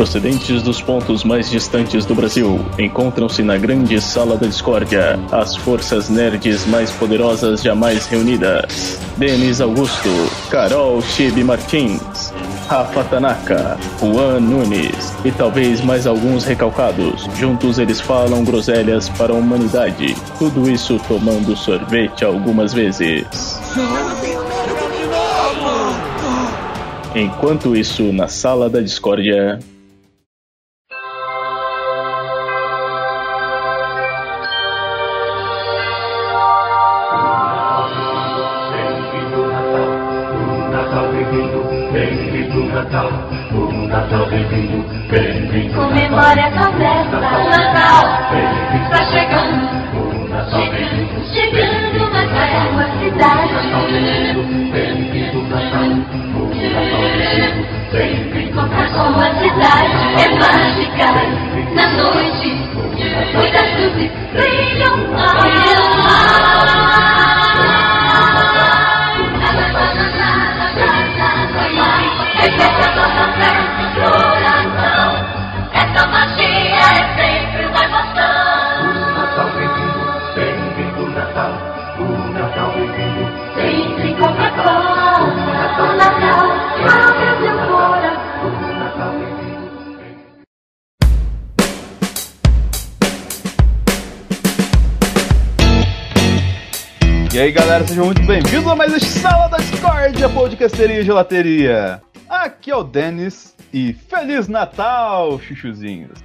procedentes dos pontos mais distantes do Brasil, encontram-se na grande sala da discórdia as forças nerds mais poderosas jamais reunidas. Denis Augusto, Carol Chibi Martins, Rafa Tanaka, Juan Nunes e talvez mais alguns recalcados. Juntos eles falam groselhas para a humanidade. Tudo isso tomando sorvete algumas vezes. Enquanto isso, na sala da discórdia. Comemore essa festa, Natal está chegando. Chegando na sua cidade. Como a cidade é mágica, a mais este Sala da Discord, a podcasteria e gelateria. Aqui é o Denis e Feliz Natal, chuchuzinhos.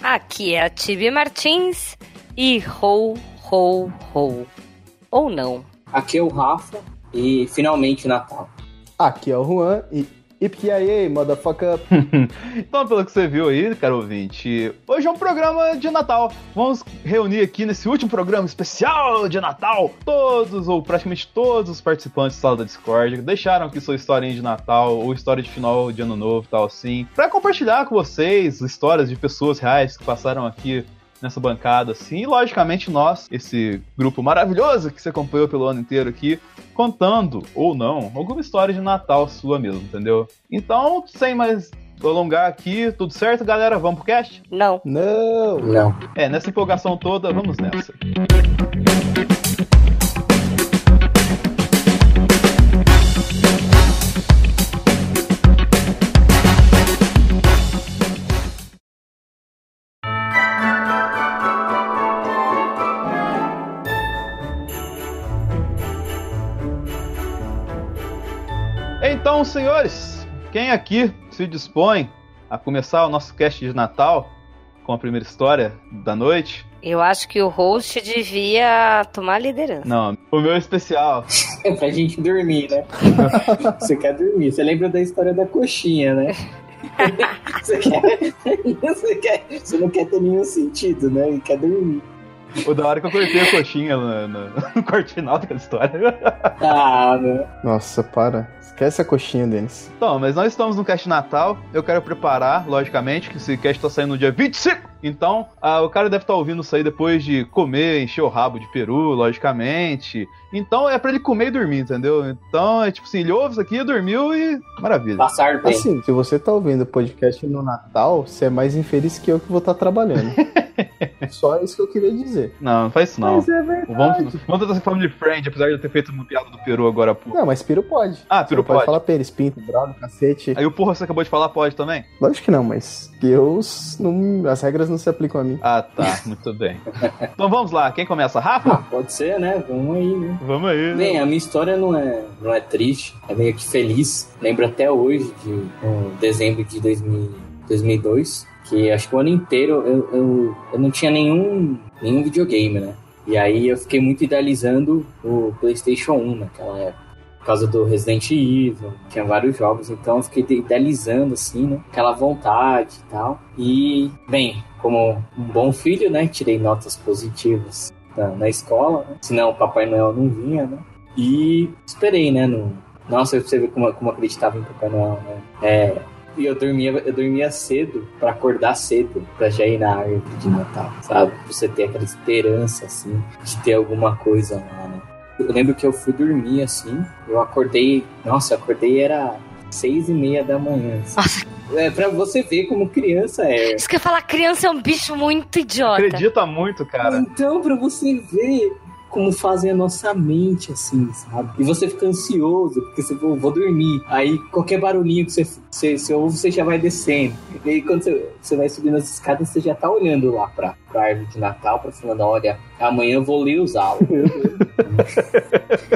Aqui é a Tibi Martins e ho, ho, ho. Ou não. Aqui é o Rafa e finalmente Natal. Aqui é o Juan e Ipiaê, motherfucker. então, pelo que você viu aí, caro ouvinte, hoje é um programa de Natal. Vamos reunir aqui nesse último programa especial de Natal todos, ou praticamente todos os participantes da sala da Discord deixaram aqui sua historinha de Natal ou história de final de ano novo tal assim, pra compartilhar com vocês histórias de pessoas reais que passaram aqui nessa bancada, assim, e logicamente nós, esse grupo maravilhoso que você acompanhou pelo ano inteiro aqui, contando, ou não, alguma história de Natal sua mesmo, entendeu? Então, sem mais alongar aqui, tudo certo, galera? Vamos pro cast? Não. Não! Não. É, nessa empolgação toda, vamos nessa. Então, senhores, quem aqui se dispõe a começar o nosso cast de Natal com a primeira história da noite? Eu acho que o host devia tomar a liderança. Não, o meu é especial. É pra gente dormir, né? Você quer dormir. Você lembra da história da coxinha, né? Você quer... Você quer. Você não quer ter nenhum sentido, né? E quer dormir. O da hora que eu cortei a coxinha no, no, no corte final daquela história. Ah, né? Nossa, para. Esquece a coxinha, Denis. Então, mas nós estamos no cast Natal. Eu quero preparar, logicamente, que esse cast tá saindo no dia 25. Então, ah, o cara deve estar ouvindo isso aí depois de comer, encher o rabo de peru, logicamente. Então é pra ele comer e dormir, entendeu? Então é tipo assim, ele ouve isso aqui, dormiu e. Maravilha. Passar bem. Assim, se você tá ouvindo o podcast no Natal, você é mais infeliz que eu que vou estar trabalhando. Só isso que eu queria dizer. Não, não faz isso não. Mas é verdade. Vamos, vamos tentar ser family friend, apesar de eu ter feito uma piada do peru agora, pô. Não, mas Piro pode. Ah, peru pode. pode. falar pênis, pinto, brado, cacete. Aí o porra você acabou de falar pode também? Lógico que não, mas Deus, não, as regras não se aplicam a mim. Ah, tá. Muito bem. Então vamos lá. Quem começa? Ah, Rafa? pode ser, né? Vamos aí, né? Vamos aí. né? Bem, a minha história não é, não é triste, é meio que feliz. Lembro até hoje de um dezembro de 2000, 2002, que acho que o ano inteiro eu, eu, eu não tinha nenhum, nenhum videogame, né? E aí eu fiquei muito idealizando o PlayStation 1 naquela época. Causa do Resident Evil, tinha vários jogos, então eu fiquei idealizando assim, né? Aquela vontade e tal. E, bem, como um bom filho, né? Tirei notas positivas na, na escola, né? senão o Papai Noel não vinha, né? E esperei, né? No... Nossa, você vê como, como acreditava em Papai Noel, né? É, e eu dormia, eu dormia cedo pra acordar cedo pra já ir na árvore de Natal, sabe? Pra você ter aquela esperança, assim, de ter alguma coisa lá, né? Eu lembro que eu fui dormir assim, eu acordei, nossa, eu acordei era seis e meia da manhã. assim. É pra você ver como criança é. Isso que eu ia falar, criança é um bicho muito idiota. Acredita muito, cara. Então, pra você ver como fazem a nossa mente, assim, sabe? E você fica ansioso, porque você fala, vou dormir. Aí qualquer barulhinho que você, você, você ouve, você já vai descendo. E aí quando você, você vai subindo as escadas, você já tá olhando lá pra, pra árvore de Natal, pra falando, olha, amanhã eu vou ler usá-lo.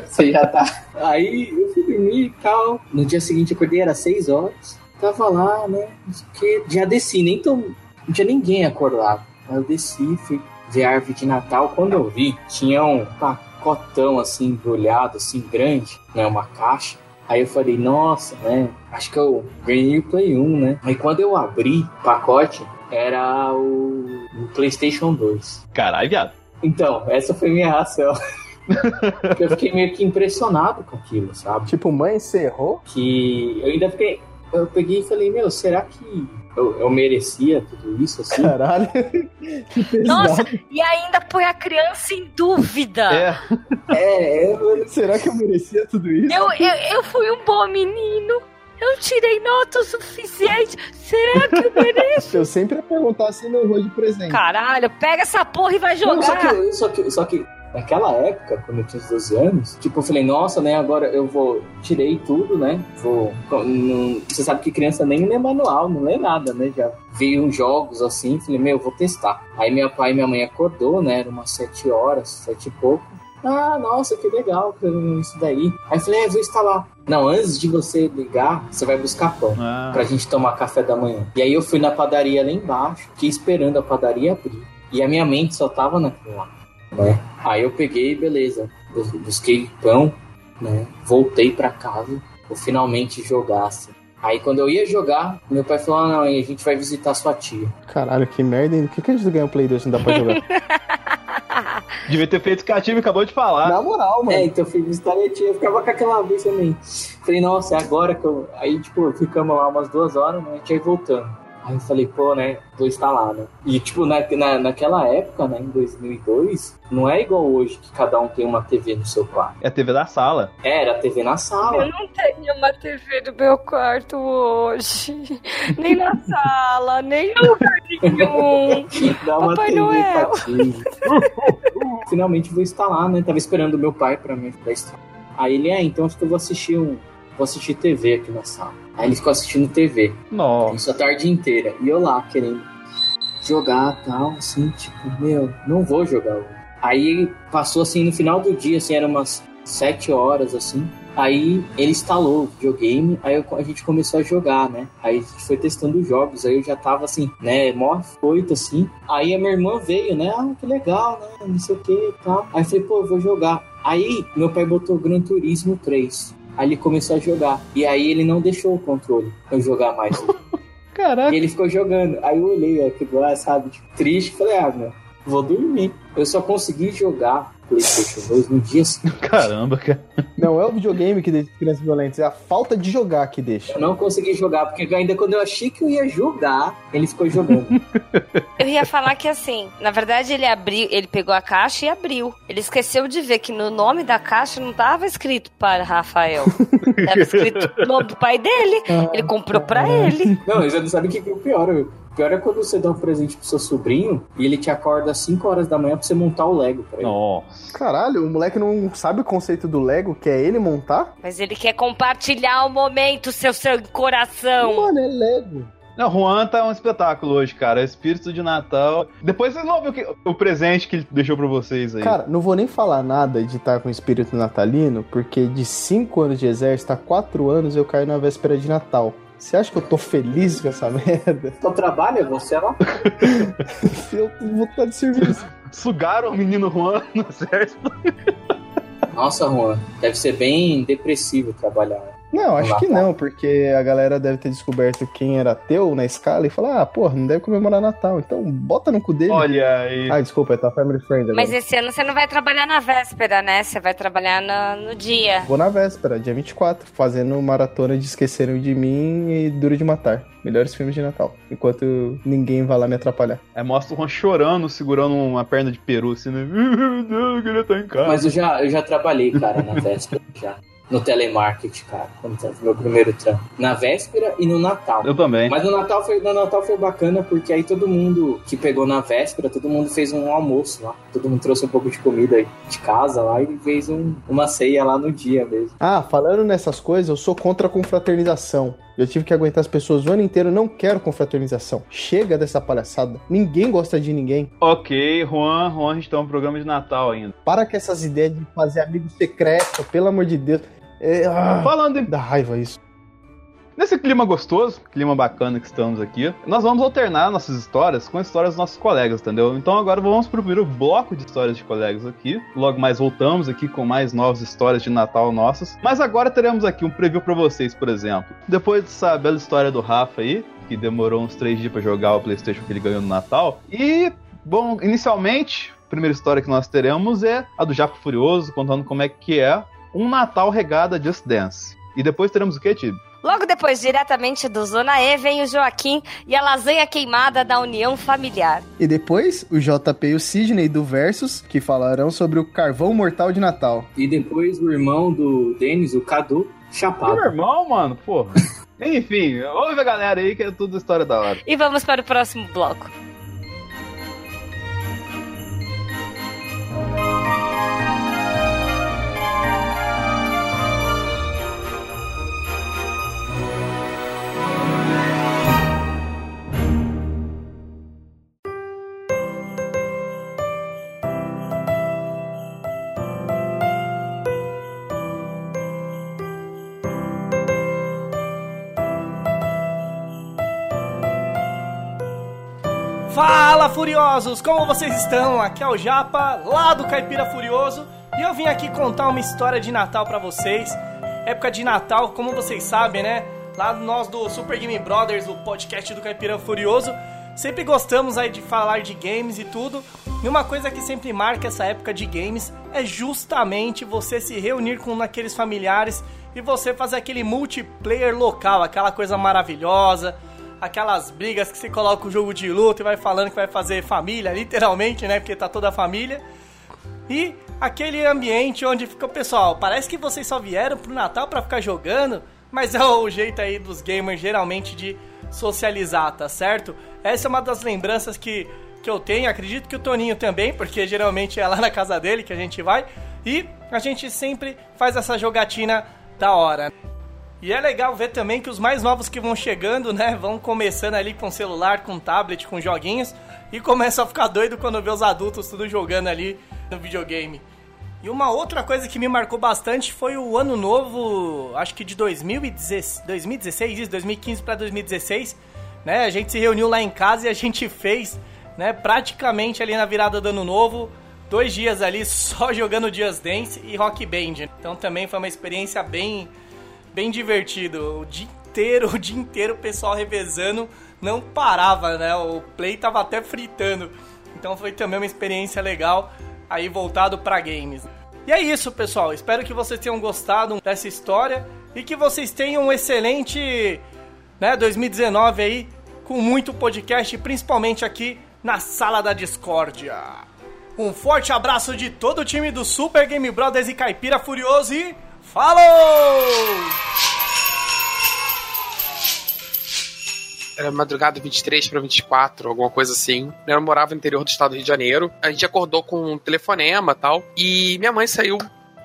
você já tá. Aí eu fui dormir e tal. No dia seguinte eu acordei, era seis horas. Tava lá, né? Não. Já desci, nem tão. Não tinha ninguém acordado. Aí eu desci, fui ver a árvore de Natal. Quando eu vi, tinha um pacotão assim, embrulhado, assim, grande, né? Uma caixa. Aí eu falei, nossa, né? Acho que eu ganhei o Play 1, né? Aí quando eu abri o pacote, era o, o PlayStation 2. Caralho, viado. Então, essa foi minha reação. Eu fiquei meio que impressionado com aquilo, sabe? Tipo, mãe, você errou? Que eu ainda fiquei. Eu peguei e falei, meu, será que eu, eu merecia tudo isso assim? Caralho. Nossa, e ainda põe a criança em dúvida. É, É, eu, Será que eu merecia tudo isso? Eu, eu, eu fui um bom menino. Eu tirei nota o suficiente. Será que eu mereço? Eu sempre ia perguntar se não errou de presente. Caralho, pega essa porra e vai jogar. Não, só que, só, que, só que naquela época, quando eu tinha uns 12 anos, tipo, eu falei, nossa, né, agora eu vou. Tirei tudo, né? Vou. não- você sabe que criança nem lê manual, não lê nada, né? Já veio uns jogos assim, falei, meu, vou testar. Aí meu pai e minha mãe acordou, né? Era umas 7 horas, 7 e pouco. Ah, nossa, que legal que isso daí. Aí falei, é, vou instalar. Não, antes de você ligar, você vai buscar pão Ah, pra gente tomar café da manhã. E aí eu fui na padaria lá embaixo, fiquei esperando a padaria abrir. E a minha mente só tava naquilo lá, né? Aí eu peguei, beleza, bus- busquei pão, né? Voltei pra casa, vou finalmente jogar, assim. Aí quando eu ia jogar, meu pai falou, ah, não, a gente vai visitar sua tia. Caralho, que merda, hein? Por que, que a gente ganhou o Play 2 e não dá pra jogar? devia ter feito cativo e acabou de falar. Na moral, mano. É, então eu fui visitar minha tia, eu ficava com aquela vez também. Falei, nossa, é agora que eu. Aí, tipo, ficamos lá umas duas horas, né? A gente ia voltando. Aí eu falei, pô, né? Vou instalar, né? E, tipo, na, na, naquela época, né? Em 2002, não é igual hoje que cada um tem uma TV no seu quarto. É a TV da sala. É, Era a TV na Eu sala. não tenho uma TV no meu quarto hoje. Nem na sala, nem em lugar nenhum. Dá uma Papai TV Noel. pra ti. Finalmente vou instalar, né? Tava esperando o meu pai pra me instalar. Aí ele, é, então acho que eu vou assistir um. Vou assistir TV aqui na sala. Aí ele ficou assistindo TV. Nossa. Isso a tarde inteira. E eu lá, querendo jogar tal, assim, tipo, meu, não vou jogar hoje. Aí passou assim, no final do dia, assim, eram umas sete horas, assim. Aí ele instalou o videogame, aí eu- a gente começou a jogar, né? Aí a gente foi testando os jogos, aí eu já tava assim, né, mó foito, assim. Aí a minha irmã veio, né? Ah, que legal, né? Não sei o que e tal. Aí eu falei, pô, eu vou jogar. Aí meu pai botou Gran Turismo 3. Aí ele começou a jogar. E aí ele não deixou o controle eu jogar mais. Caraca. E ele ficou jogando. Aí eu olhei aquilo lá, sabe, tipo, triste. Falei, ah, meu, vou dormir. Eu só consegui jogar PlayStation 2 no dia seguinte. Caramba, cara. Não é o videogame que deixa crianças violentas, é a falta de jogar que deixa. Eu não consegui jogar, porque ainda quando eu achei que eu ia jogar, ele ficou jogando. Eu ia falar que assim, na verdade ele abriu, ele pegou a caixa e abriu. Ele esqueceu de ver que no nome da caixa não tava escrito para Rafael. Tava escrito o nome do pai dele. Ele comprou pra ele. não, você não sabe o que é o pior. O pior é quando você dá um presente pro seu sobrinho e ele te acorda às 5 horas da manhã pra você montar o Lego pra ele. Nossa. Caralho, o moleque não sabe o conceito do Lego, que é ele montar? Mas ele quer compartilhar o momento, seu, seu coração. Mano, é Lego. Não, Juan tá um espetáculo hoje, cara. Espírito de Natal. Depois vocês vão ver o, que- o presente que ele deixou pra vocês aí. Cara, não vou nem falar nada de estar com espírito natalino, porque de 5 anos de exército a 4 anos eu caio na véspera de Natal. Você acha que eu tô feliz com essa merda? Então trabalha, você lá. Eu vou estar de serviço. Sugaram o menino Juan no exército. Nossa, Juan, deve ser bem depressivo trabalhar. Não, acho que não, porque a galera deve ter descoberto quem era teu na escala e falar, ah, porra, não deve comemorar Natal, então bota no cu dele. Olha aí. Ah, desculpa, é tua family friend agora. Mas esse ano você não vai trabalhar na véspera, né? Você vai trabalhar no, no dia. Vou na véspera, dia 24, fazendo maratona de Esqueceram de Mim e Duro de Matar. Melhores filmes de Natal. Enquanto ninguém vai lá me atrapalhar. Aí mostra o Juan chorando, segurando uma perna de peru, assim, né? Meu Deus, eu queria estar em casa. Mas eu já, eu já trabalhei, cara, na véspera já. No telemarketing, cara. Quando foi meu primeiro trampo. Na véspera e no Natal. Eu também. Mas no Natal foi, no Natal foi bacana porque aí todo mundo que pegou na véspera, todo mundo fez um almoço lá. Todo mundo trouxe um pouco de comida aí de casa lá e fez um- uma ceia lá no dia mesmo. Ah, falando nessas coisas, eu sou contra a confraternização. Eu tive que aguentar as pessoas o ano inteiro, eu não quero confraternização. Chega dessa palhaçada. Ninguém gosta de ninguém. Ok, Juan, Juan, a gente tá um programa de Natal ainda. Para com essas ideias de fazer amigo secreto, pelo amor de Deus. É, ah, Falando em dá raiva isso. Nesse clima gostoso, clima bacana que estamos aqui, nós vamos alternar nossas histórias com histórias dos nossos colegas, entendeu? Então agora vamos pro primeiro bloco de histórias de colegas aqui. Logo mais voltamos aqui com mais novas histórias de Natal nossas. Mas agora teremos aqui um preview pra vocês, por exemplo. Depois dessa bela história do Rafa aí, que demorou uns três dias pra jogar o Playstation que ele ganhou no Natal. E, bom, inicialmente, a primeira história que nós teremos é a do Jaco Furioso, contando como é que é um Natal regado a Just Dance. E depois teremos o que, Tibi? Logo depois, diretamente do Zona E, vem o Joaquim e a lasanha queimada da União Familiar. E depois, o JP e o Sidney do Versus, que falarão sobre o carvão mortal de Natal. E depois o irmão do Denis, o Cadu, Meu chapado. irmão, mano, porra. Enfim, ouve a galera aí que é tudo história da hora. E vamos para o próximo bloco. Fala Furiosos, como vocês estão? Aqui é o Japa, lá do Caipira Furioso, e eu vim aqui contar uma história de Natal pra vocês. Época de Natal, como vocês sabem, né? Lá nós do Super Game Brothers, o podcast do Caipira Furioso, sempre gostamos aí de falar de games e tudo. E uma coisa que sempre marca essa época de games é justamente você se reunir com aqueles familiares e você fazer aquele multiplayer local, aquela coisa maravilhosa aquelas brigas que você coloca o jogo de luta e vai falando que vai fazer família, literalmente, né? Porque tá toda a família. E aquele ambiente onde fica o pessoal, parece que vocês só vieram pro Natal pra ficar jogando, mas é o jeito aí dos gamers geralmente de socializar, tá certo? Essa é uma das lembranças que, que eu tenho, acredito que o Toninho também, porque geralmente é lá na casa dele que a gente vai, e a gente sempre faz essa jogatina da hora. E é legal ver também que os mais novos que vão chegando, né, vão começando ali com celular, com tablet, com joguinhos e começam a ficar doido quando vê os adultos tudo jogando ali no videogame. E uma outra coisa que me marcou bastante foi o ano novo, acho que de 2016, 2016 isso, 2015 para 2016, né? A gente se reuniu lá em casa e a gente fez, né, praticamente ali na virada do ano novo, dois dias ali só jogando Just Dance e Rock Band. Então também foi uma experiência bem bem divertido. O dia inteiro, o dia inteiro o pessoal revezando, não parava, né? O play tava até fritando. Então foi também uma experiência legal aí voltado para games. E é isso, pessoal. Espero que vocês tenham gostado dessa história e que vocês tenham um excelente, né, 2019 aí com muito podcast, principalmente aqui na Sala da Discórdia. Um forte abraço de todo o time do Super Game Brothers e Caipira Furioso e falou! Era madrugada 23 para 24, alguma coisa assim. Eu morava no interior do estado do Rio de Janeiro. A gente acordou com um telefonema tal. E minha mãe saiu,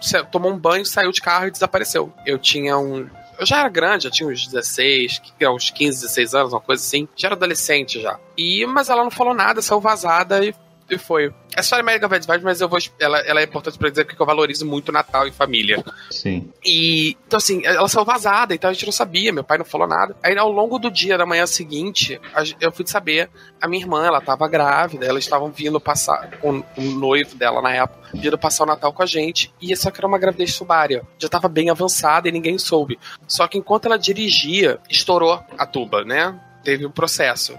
sa- tomou um banho, saiu de carro e desapareceu. Eu tinha um. Eu já era grande, já tinha uns 16, que era uns 15, 16 anos, uma coisa assim. Já era adolescente já. E, mas ela não falou nada, saiu vazada e, e foi. A história é mega vibes, mas eu vou, ela, ela é importante pra dizer porque eu valorizo muito Natal e família. Sim. E, então assim, ela saiu vazada, então a gente não sabia, meu pai não falou nada. Aí ao longo do dia da manhã seguinte, eu fui saber, a minha irmã, ela tava grávida, elas estavam vindo passar, com o noivo dela na época, vindo passar o Natal com a gente, e só que era uma gravidez subária. Já tava bem avançada e ninguém soube. Só que enquanto ela dirigia, estourou a tuba, né? Teve um processo.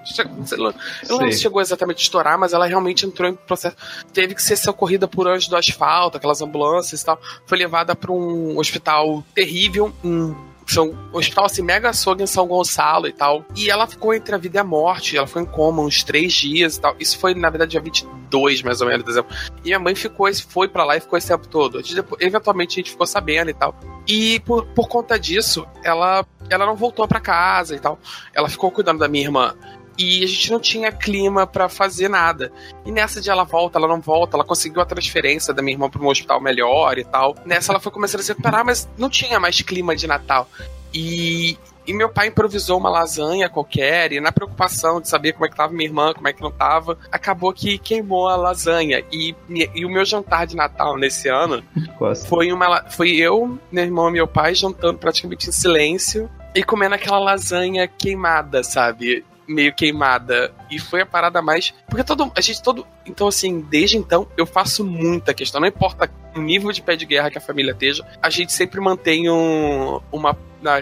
Ela não chegou exatamente a estourar, mas ela realmente entrou em processo. Teve que ser socorrida por anjos do asfalto, aquelas ambulâncias e tal. Foi levada para um hospital terrível em São um hospital assim, mega açougue em São Gonçalo e tal. E ela ficou entre a vida e a morte. Ela foi em coma uns três dias e tal. Isso foi, na verdade, dia 22, mais ou menos, de dezembro. E minha mãe ficou, foi pra lá e ficou esse tempo todo. Depois- eventualmente a gente ficou sabendo e tal. E por, por conta disso, ela, ela não voltou pra casa e tal. Ela ficou cuidando da minha irmã. E a gente não tinha clima pra fazer nada. E nessa de ela volta, ela não volta, ela conseguiu a transferência da minha irmã pra um hospital melhor e tal. Nessa ela foi começando a se recuperar, mas não tinha mais clima de Natal. E, e meu pai improvisou uma lasanha qualquer, e na preocupação de saber como é que tava minha irmã, como é que não tava, acabou que queimou a lasanha. E, e o meu jantar de Natal nesse ano Quase. foi uma foi eu, meu irmão e meu pai jantando praticamente em silêncio e comendo aquela lasanha queimada, sabe? Meio queimada. E foi a parada mais. Porque todo. A gente todo. Então, assim, desde então, eu faço muita questão. Não importa o nível de pé de guerra que a família esteja, a gente sempre mantém um, uma,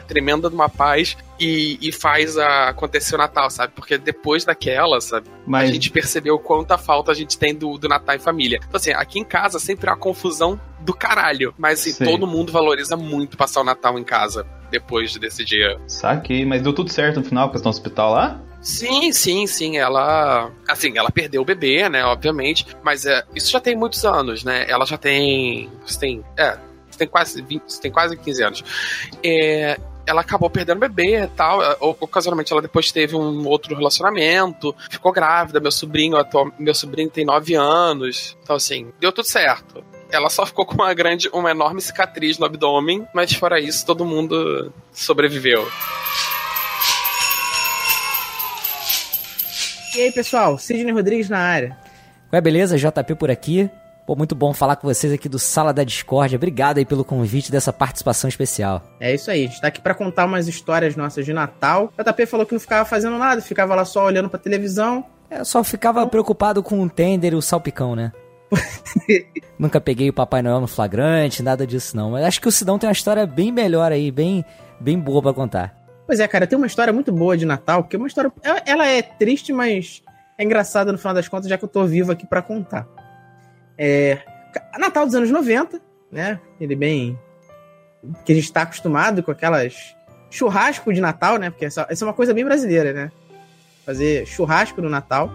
tremenda de uma paz e, e faz a, acontecer o Natal, sabe? Porque depois daquela, sabe? Mas A gente percebeu quanta falta a gente tem do, do Natal em família. Então, assim, aqui em casa sempre é uma confusão do caralho. Mas assim, Sim. todo mundo valoriza muito passar o Natal em casa depois desse dia. saquei, mas deu tudo certo no final, porque estão no hospital lá? Sim, sim, sim. Ela. Assim, ela perdeu o bebê, né? Obviamente. Mas é, isso já tem muitos anos, né? Ela já tem. Tem. É. Tem quase, 20, você tem quase 15 anos. É, ela acabou perdendo o bebê e tal. É, Ocasionalmente ela depois teve um outro relacionamento, ficou grávida. Meu sobrinho, atual, meu sobrinho tem 9 anos. Então, assim, deu tudo certo. Ela só ficou com uma grande, uma enorme cicatriz no abdômen, mas fora isso, todo mundo sobreviveu. E aí, pessoal, Sidney Rodrigues na área. Ué, beleza? JP por aqui. Pô, muito bom falar com vocês aqui do Sala da Discórdia. Obrigado aí pelo convite dessa participação especial. É isso aí, a gente tá aqui pra contar umas histórias nossas de Natal. O JP falou que não ficava fazendo nada, ficava lá só olhando pra televisão. Eu só ficava preocupado com o tender e o salpicão, né? Nunca peguei o Papai Noel no flagrante, nada disso não. Mas acho que o Sidão tem uma história bem melhor aí, bem, bem boa pra contar. Pois é, cara, tem uma história muito boa de Natal, que é uma história. ela- é triste, mas é engraçada no final das contas, já que eu tô vivo aqui pra contar. É. Natal dos anos 90, né? Ele bem. Que a gente tá acostumado com aquelas. Churrasco de Natal, né? Porque essa, é uma coisa bem brasileira, né? Fazer churrasco no Natal.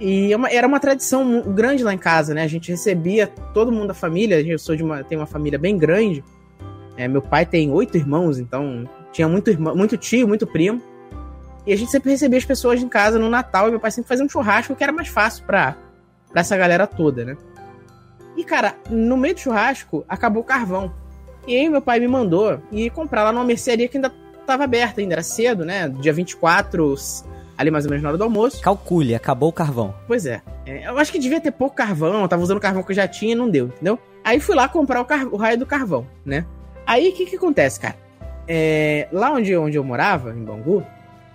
E é era uma tradição grande lá em casa, né? A gente recebia todo mundo da família. Eu sou de uma, tenho uma família bem grande. É, meu pai tem oito irmãos, então tinha muito irmão, muito tio, muito primo. E a gente sempre recebia as pessoas em casa no Natal e meu pai sempre fazia um churrasco que era mais fácil pra, pra essa galera toda, né? E, cara, no meio do churrasco, acabou o carvão. E aí meu pai me mandou ir comprar lá numa mercearia que ainda tava aberta, ainda era cedo, né? Dia 24, ali mais ou menos na hora do almoço. Calcule, acabou o carvão. Pois é. É, Eu acho que devia ter pouco carvão, eu tava usando o carvão que eu já tinha e não deu, entendeu? Aí fui lá comprar o, car- o raio do carvão, né? Aí o que que acontece, cara? É, lá onde, onde eu morava, em Bangu,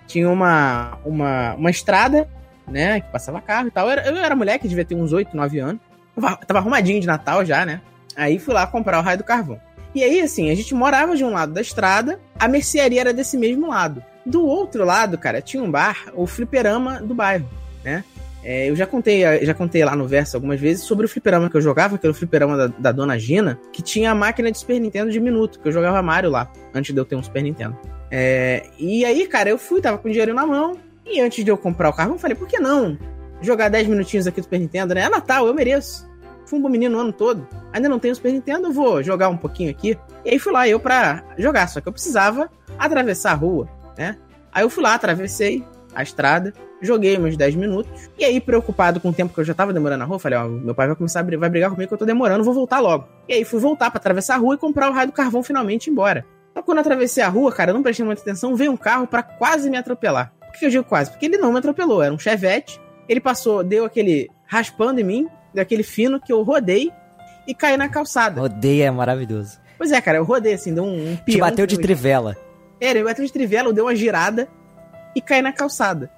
tinha uma, uma, uma estrada, né? Que passava carro e tal. Eu era, eu era moleque, devia ter uns 8, 9 anos. Tava, tava arrumadinho de Natal já, né? Aí fui lá comprar o raio do carvão. E aí, assim, a gente morava de um lado da estrada, a mercearia era desse mesmo lado. Do outro lado, cara, tinha um bar, o fliperama do bairro, né? É, eu já contei, já contei lá no verso algumas vezes sobre o fliperama que eu jogava, que era o fliperama da, da Dona Gina, que tinha a máquina de Super Nintendo de minuto, que eu jogava Mario lá, antes de eu ter um Super Nintendo. É, e aí, cara, eu fui, tava com dinheiro na mão, e antes de eu comprar o carro, eu falei, por que não jogar 10 minutinhos aqui do Super Nintendo, né? É Natal, eu mereço. Fui um bom menino o ano todo. Ainda não tenho Super Nintendo, eu vou jogar um pouquinho aqui. E aí fui lá eu pra jogar, só que eu precisava atravessar a rua, né? Aí eu fui lá, atravessei a estrada, joguei uns 10 minutos. E aí, preocupado com o tempo que eu já tava demorando na rua, falei, ó, meu pai vai começar a bri- vai brigar comigo que eu tô demorando, vou voltar logo. E aí fui voltar pra atravessar a rua e comprar o raio do carvão finalmente e ir embora. Então, quando eu atravessei a rua, cara, eu não prestei muita atenção, veio um carro pra quase me atropelar. Por que eu digo quase? Porque ele não me atropelou, era um chevette. Ele passou, deu aquele raspando em mim, deu aquele fino que eu rodei e caí na calçada. Odeia, é maravilhoso. Pois é, cara, eu rodei assim, deu um, um Te bateu de trivela. É, ele bateu de trivela, deu uma girada e caí na calçada.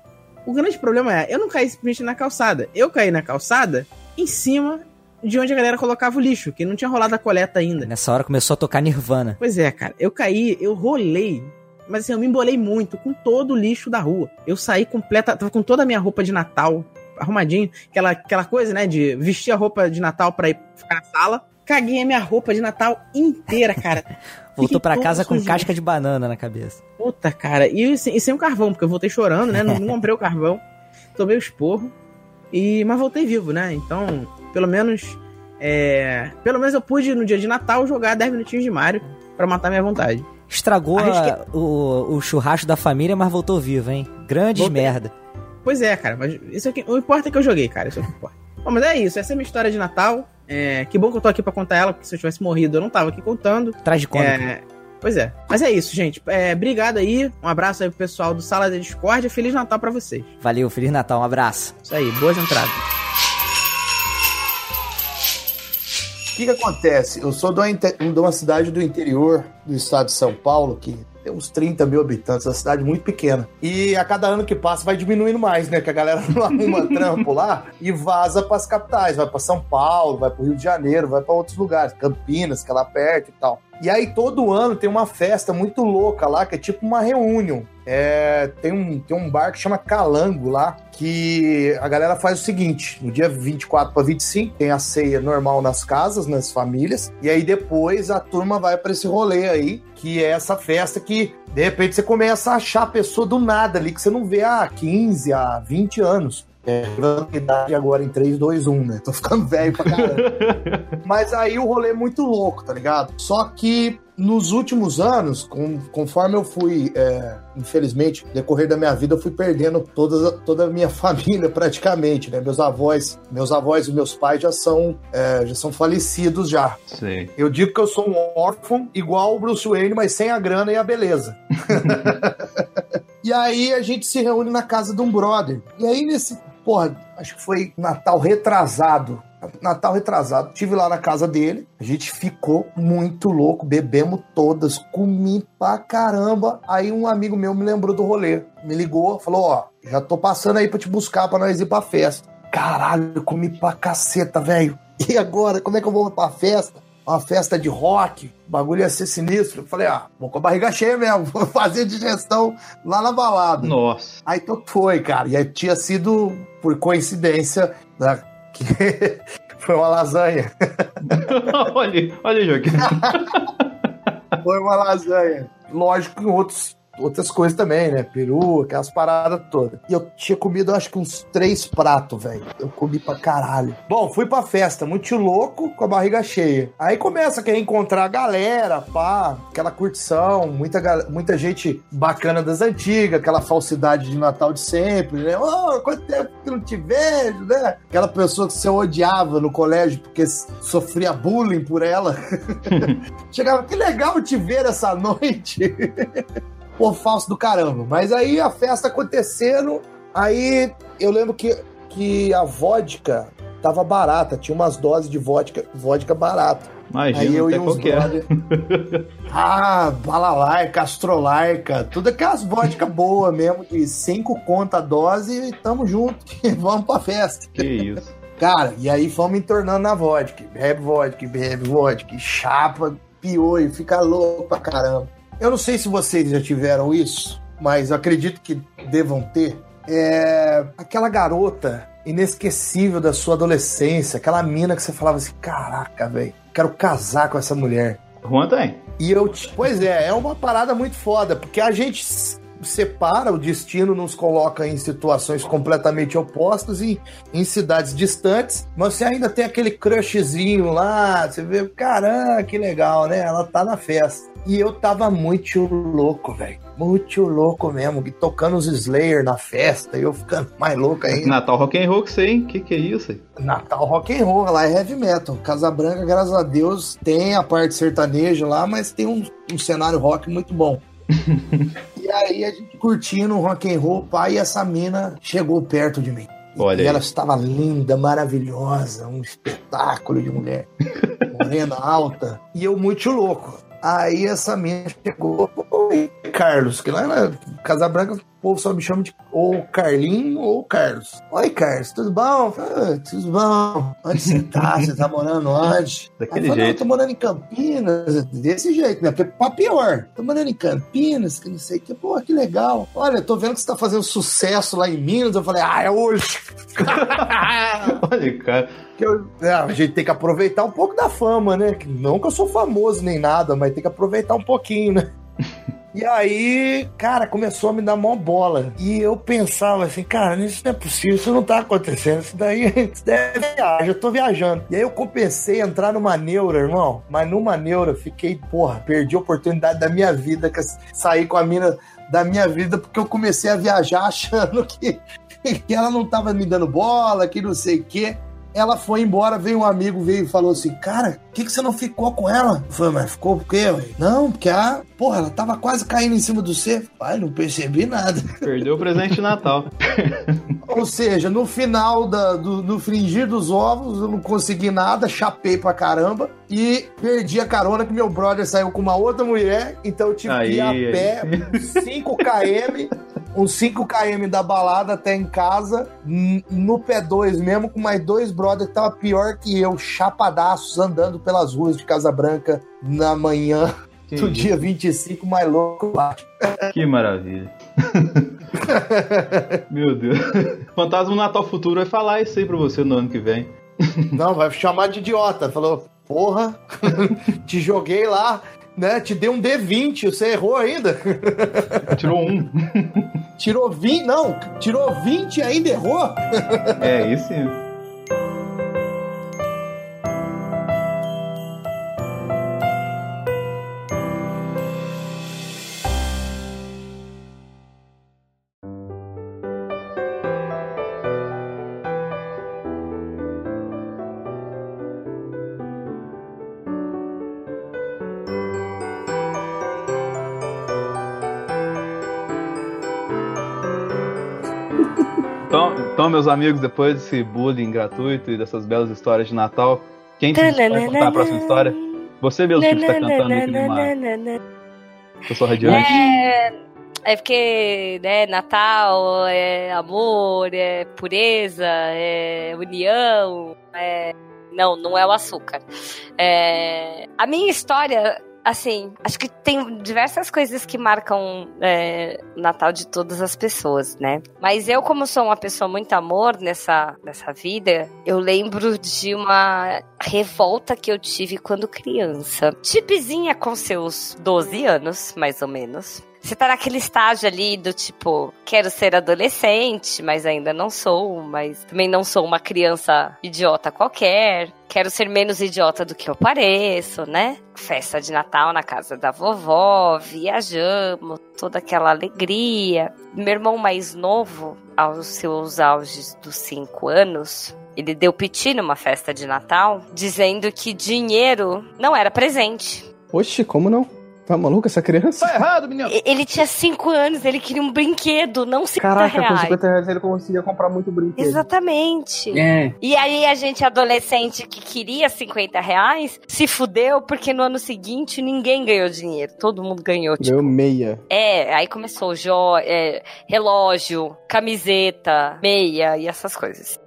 O grande problema é, eu não caí simplesmente na calçada. Eu caí na calçada em cima de onde a galera colocava o lixo, que não tinha rolado a coleta ainda. Nessa hora começou a tocar Nirvana. Pois é, cara, eu caí, eu rolei. Mas assim, eu me embolei muito com todo o lixo da rua. Eu saí completa, tava com toda a minha roupa de Natal arrumadinho, aquela, aquela coisa, né, de vestir a roupa de Natal pra ir ficar na sala. caguei a minha roupa de Natal inteira, cara. Voltou todo casa com casca de banana na cabeça. Puta, cara. E, sem- e sem o carvão, porque eu voltei chorando, né? Não, não comprei o carvão. Tomei o esporro. E, mas voltei vivo, né? Então, pelo menos. é, pelo menos eu pude, no dia de Natal, jogar 10 minutinhos de Mario pra matar minha vontade. Estragou a- o, o churrasco da família, mas voltou vivo, hein? Grandes Voltei. merda. Pois é, cara, mas isso aqui, o importa é que eu joguei, cara. Isso é o que importa. Bom, mas é isso, essa é a minha história de Natal. É, que bom que eu tô aqui pra contar ela, porque se eu tivesse morrido eu não tava aqui contando. Traz de. É, pois é. Mas é isso, gente. É, obrigado aí. Um abraço aí pro pessoal do Sala da Discord. Feliz Natal pra vocês. Valeu, Feliz Natal, um abraço. Isso aí, boas entradas. O que, que acontece? Eu sou de uma, de uma cidade do interior do estado de São Paulo, que tem uns 30 mil habitantes, uma cidade muito pequena. E a cada ano que passa vai diminuindo mais, né? Que a galera não arruma trampo lá e vaza para as capitais. Vai para São Paulo, vai para Rio de Janeiro, vai para outros lugares, Campinas, que é lá perto e tal. E aí todo ano tem uma festa muito louca lá, que é tipo uma reunião. É, tem, um, tem um bar que chama Calango lá, que a galera faz o seguinte: no dia 24 para 25 tem a ceia normal nas casas, nas famílias, e aí depois a turma vai para esse rolê aí, que é essa festa que de repente você começa a achar a pessoa do nada ali, que você não vê há 15, há 20 anos. É, idade agora em 3, 2, 1, né? Tô ficando velho pra caramba. Mas aí o rolê é muito louco, tá ligado? Só que nos últimos anos, com- conforme eu fui, é, infelizmente, decorrer da minha vida, eu fui perdendo toda, toda a minha família praticamente, né? Meus avós, meus avós e meus pais já são, é, já são falecidos já. Sim. Eu digo que eu sou um órfão igual o Bruce Wayne, mas sem a grana e a beleza. e aí a gente se reúne na casa de um brother. E aí nesse, porra, acho que foi Natal retrasado. Natal retrasado, tive lá na casa dele, a gente ficou muito louco, bebemos todas, comi pra caramba. Aí um amigo meu me lembrou do rolê, me ligou, falou: Ó, já tô passando aí pra te buscar pra nós ir pra festa. Caralho, eu comi pra caceta, velho. E agora, como é que eu vou pra festa? Uma festa de rock, o bagulho ia ser sinistro. Eu falei, ah, vou com a barriga cheia mesmo, vou fazer digestão lá na balada. Nossa. Aí então foi, cara. E aí tinha sido, por coincidência, né, que foi uma lasanha. olha, olha, Joaquim. Foi uma lasanha. Lógico que outros, outras coisas também, né? Peru, aquelas paradas todas. E eu tinha comido, acho que uns três pratos, velho. Eu comi pra caralho. Bom, fui pra festa, muito louco, com a barriga cheia. Aí começa a querer encontrar a galera, pá, aquela curtição, muita, muita gente bacana das antigas, aquela falsidade de Natal de sempre, né? Ô, quanto tempo que não te vejo, né? Aquela pessoa que você odiava no colégio porque sofria bullying por ela. Chegava, que legal te ver essa noite. Pô, falso do caramba. Mas aí a festa acontecendo, aí eu lembro que, que a vodka tava barata, tinha umas doses de vodka, vodka barata. Imagina aí eu e uns brother. ah, balalaica, astrolarca, tudo aquelas vodka boa mesmo, de cinco conta a dose e tamo junto, vamos pra festa. Que isso. Cara, e aí fomos entornando na vodka. Bebe vodka, bebe vodka, chapa, piolho, fica louco pra caramba. Eu não sei se vocês já tiveram isso, mas eu acredito que devam ter. É aquela garota inesquecível da sua adolescência, aquela mina que você falava assim: caraca, velho, quero casar com essa mulher. Juan tem. E eu, pois é, é uma parada muito foda, porque a gente separa, o destino nos coloca em situações completamente opostas e em cidades distantes, mas você ainda tem aquele crushzinho lá, você vê, caramba, que legal, né? Ela tá na festa. E eu tava muito louco, velho. Muito louco mesmo, tocando os Slayer na festa, e eu ficando mais louco ainda. Natal Rock and Roll que sei, hein? Que que é isso aí? Natal rock and roll, lá é heavy metal. Casa Branca, graças a Deus, tem a parte sertaneja lá, mas tem um, um cenário rock muito bom. e aí a gente curtindo rock and roll, pai, e essa mina chegou perto de mim. Olha e aí. ela estava linda, maravilhosa, um espetáculo de mulher. Morena, alta. E eu muito louco. Aí essa mina chegou, Carlos, que lá na Casa Branca o povo só me chama de ou Carlinho ou Carlos. Oi, Carlos, tudo bom? Ah, tudo bom. Onde você tá? Você tá morando onde? Daquele Aí eu falei, "Não, jeito. Eu tô morando em Campinas, desse jeito, né? Porque pra pior. Tô morando em Campinas, que não sei o que. Pô, que legal. Olha, tô vendo que você tá fazendo sucesso lá em Minas. Eu falei, ah, é hoje. Olha, cara. eu- é, a gente tem que aproveitar um pouco da fama, né? Não que eu sou famoso nem nada, mas tem que aproveitar um pouquinho, né? E aí, cara, começou a me dar mó bola. E eu pensava assim, cara, isso não é possível, isso não tá acontecendo. Isso daí isso deve ser viagem, eu tô viajando. E aí eu comecei a entrar numa neura, irmão. Mas numa neura, eu fiquei, porra, perdi a oportunidade da minha vida, que é sair com a mina da minha vida, porque eu comecei a viajar achando que, que ela não tava me dando bola, que não sei o quê. Ela foi embora, veio um amigo, veio e falou assim: Cara, por que, que você não ficou com ela? Eu falei, mas ficou por quê? ué?" Não, porque a. Porra, ela tava quase caindo em cima do você. Pai, não percebi nada. Perdeu o presente de Natal. Ou seja, no final da, do, no fringir dos ovos, eu não consegui nada, chapei pra caramba e perdi a carona que meu brother saiu com uma outra mulher, então eu tive que ir a Aí, pé 5 km, uns 5 km da balada até em casa, no P2 mesmo, com mais dois brothers que tava pior que eu, chapadaços, andando pelas ruas de Casa Branca na manhã Que do isso. dia 25, mais louco lá. Que maravilha. Meu Deus. Fantasma do Natal Futuro vai falar isso aí pra você no ano que vem. Não, vai chamar de idiota. Falou, porra, te joguei lá, né? Te dei um D20, você errou ainda. Tirou um. Tirou 20, não, tirou 20 e ainda errou? É, isso sim. Então, meus amigos, depois desse bullying gratuito e dessas belas histórias de Natal, quem que vai contar a próxima história? Você mesmo que está cantando aí, clima. Eu sou radiante. É, é porque, né, Natal é amor, é pureza, é união, é... Não, não é o açúcar. É, A minha história, assim, acho que tem diversas coisas que marcam é, o Natal de todas as pessoas, né? Mas eu, como sou uma pessoa muito amor nessa, nessa vida, eu lembro de uma revolta que eu tive quando criança. Tipezinha com seus 12 anos, mais ou menos. Você tá naquele estágio ali do tipo, quero ser adolescente, mas ainda não sou, mas também não sou uma criança idiota qualquer. Quero ser menos idiota do que eu pareço, né? Festa de Natal na casa da vovó, viajamos, toda aquela alegria. Meu irmão mais novo, aos seus auges dos cinco anos, ele deu piti numa festa de Natal, dizendo que dinheiro não era presente. Oxe, como não? Tá maluca essa criança? Tá errado, menino. Ele tinha cinco anos, ele queria um brinquedo, não 50 Caraca, com reais. 50 reais ele conseguia comprar muito brinquedo. Exatamente. É. E aí a gente, adolescente que queria 50 reais, se fudeu porque no ano seguinte ninguém ganhou dinheiro. Todo mundo ganhou, tipo. Deu meia. É, aí começou jo é, relógio, camiseta, meia e essas coisas.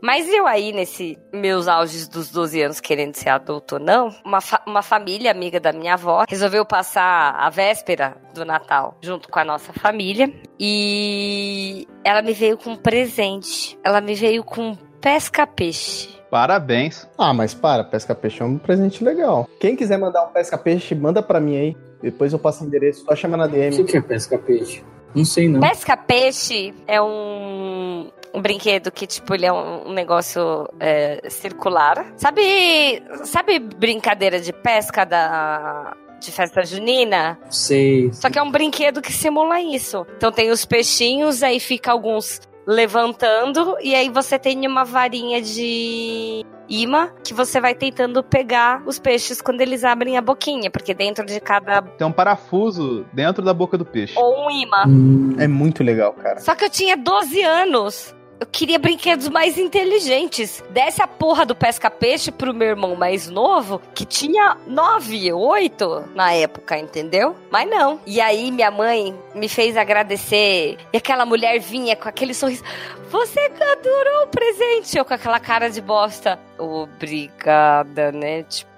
Mas eu aí, nesse meus auges dos 12 anos, querendo ser adulto ou não, uma, fa- uma família amiga da minha avó resolveu passar a véspera do Natal junto com a nossa família. E ela me veio com um presente. Ela me veio com um pesca-peixe. Parabéns. Ah, mas para, pesca-peixe é um presente legal. Quem quiser mandar um pesca-peixe, manda pra mim aí. Depois eu passo o endereço, só chama na O que, DM. que é pesca-peixe? Não sei, não. Pesca-peixe é um, um brinquedo que, tipo, ele é um, um negócio é, circular. Sabe, sabe brincadeira de pesca da, de festa junina? Sei. Só que é um brinquedo que simula isso. Então tem os peixinhos, aí fica alguns levantando, e aí você tem uma varinha de imã que você vai tentando pegar os peixes quando eles abrem a boquinha, porque dentro de cada. Tem um parafuso dentro da boca do peixe. ou um imã. Hum, É muito legal, cara. Só que eu tinha 12 anos. Eu queria brinquedos mais inteligentes. Desce a porra do pesca-peixe pro meu irmão mais novo, que tinha 9, 8 na época, entendeu? Mas não. E aí minha mãe me fez agradecer. E aquela mulher vinha com aquele sorriso. Você adorou o presente. Eu com aquela cara de bosta. Obrigada, né? Tipo,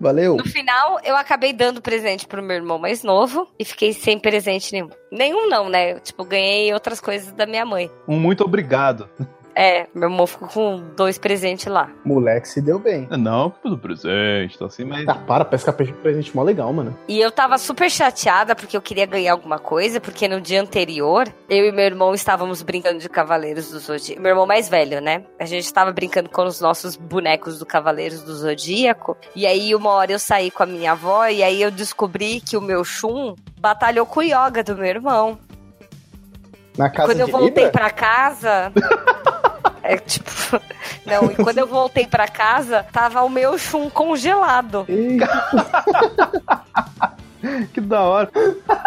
Valeu. no final, eu acabei dando presente pro meu irmão mais novo e fiquei sem presente nenhum. Nenhum não, né? Tipo, ganhei outras coisas da minha mãe. Um muito obrigado. É, meu irmão ficou com dois presentes lá. Moleque se deu bem. Não, do presente, tá assim, mas. Ah, para, pescar presente mó legal, mano. E eu tava super chateada porque eu queria ganhar alguma coisa, porque no dia anterior, eu e meu irmão estávamos brincando de Cavaleiros do Zodíaco. Meu irmão mais velho, né? A gente estava brincando com os nossos bonecos do Cavaleiros do Zodíaco. E aí, uma hora eu saí com a minha avó e aí eu descobri que o meu Shun batalhou com o Yoga do meu irmão. Na casa quando eu voltei Libra? pra casa. É tipo. Não, e quando eu voltei pra casa, tava o meu chum congelado. Que da hora.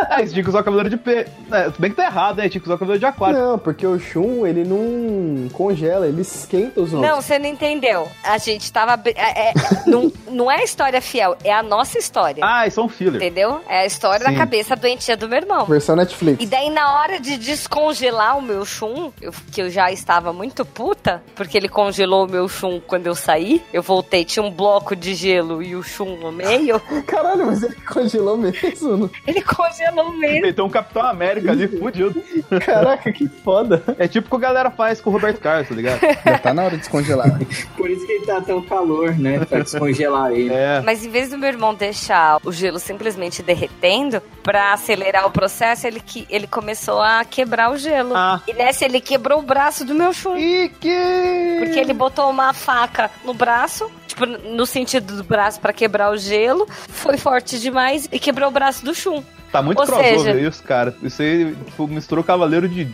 É, você tinha que usar o cavaleiro de peixe. É, tudo bem que tá errado, né? Tinha que usar o cavaleiro de aquário. Não, porque o Shun, ele não congela, ele esquenta os Não, outros. você não entendeu. A gente tava. É, é- não, não é a história fiel, é a nossa história. Ah, isso é um filler. Entendeu? É a história Sim. da cabeça doentia do meu irmão. Versão Netflix. E daí, na hora de descongelar o meu chum, eu- que eu já estava muito puta, porque ele congelou o meu chum quando eu saí, eu voltei, tinha um bloco de gelo e o chum no meio. Caralho, mas ele congelou mesmo. Ele congelou mesmo. Meteu um Capitão América ali, fudido. Caraca, que foda. É tipo o que a galera faz com o Roberto Carlos, tá ligado? Já tá na hora de descongelar. Por isso que ele tá tão calor, né? Pra descongelar ele. É. Mas em vez do meu irmão deixar o gelo simplesmente derretendo, pra acelerar o processo, ele, que, ele começou a quebrar o gelo. Ah. E nessa ele quebrou o braço do meu chum. E que. Porque ele botou uma faca no braço, tipo, no sentido do braço pra quebrar o gelo, foi forte demais e quebrou o braço do chum. Tá muito Ou crossover seja- isso, cara. Isso aí tipo, misturou o cavaleiro de.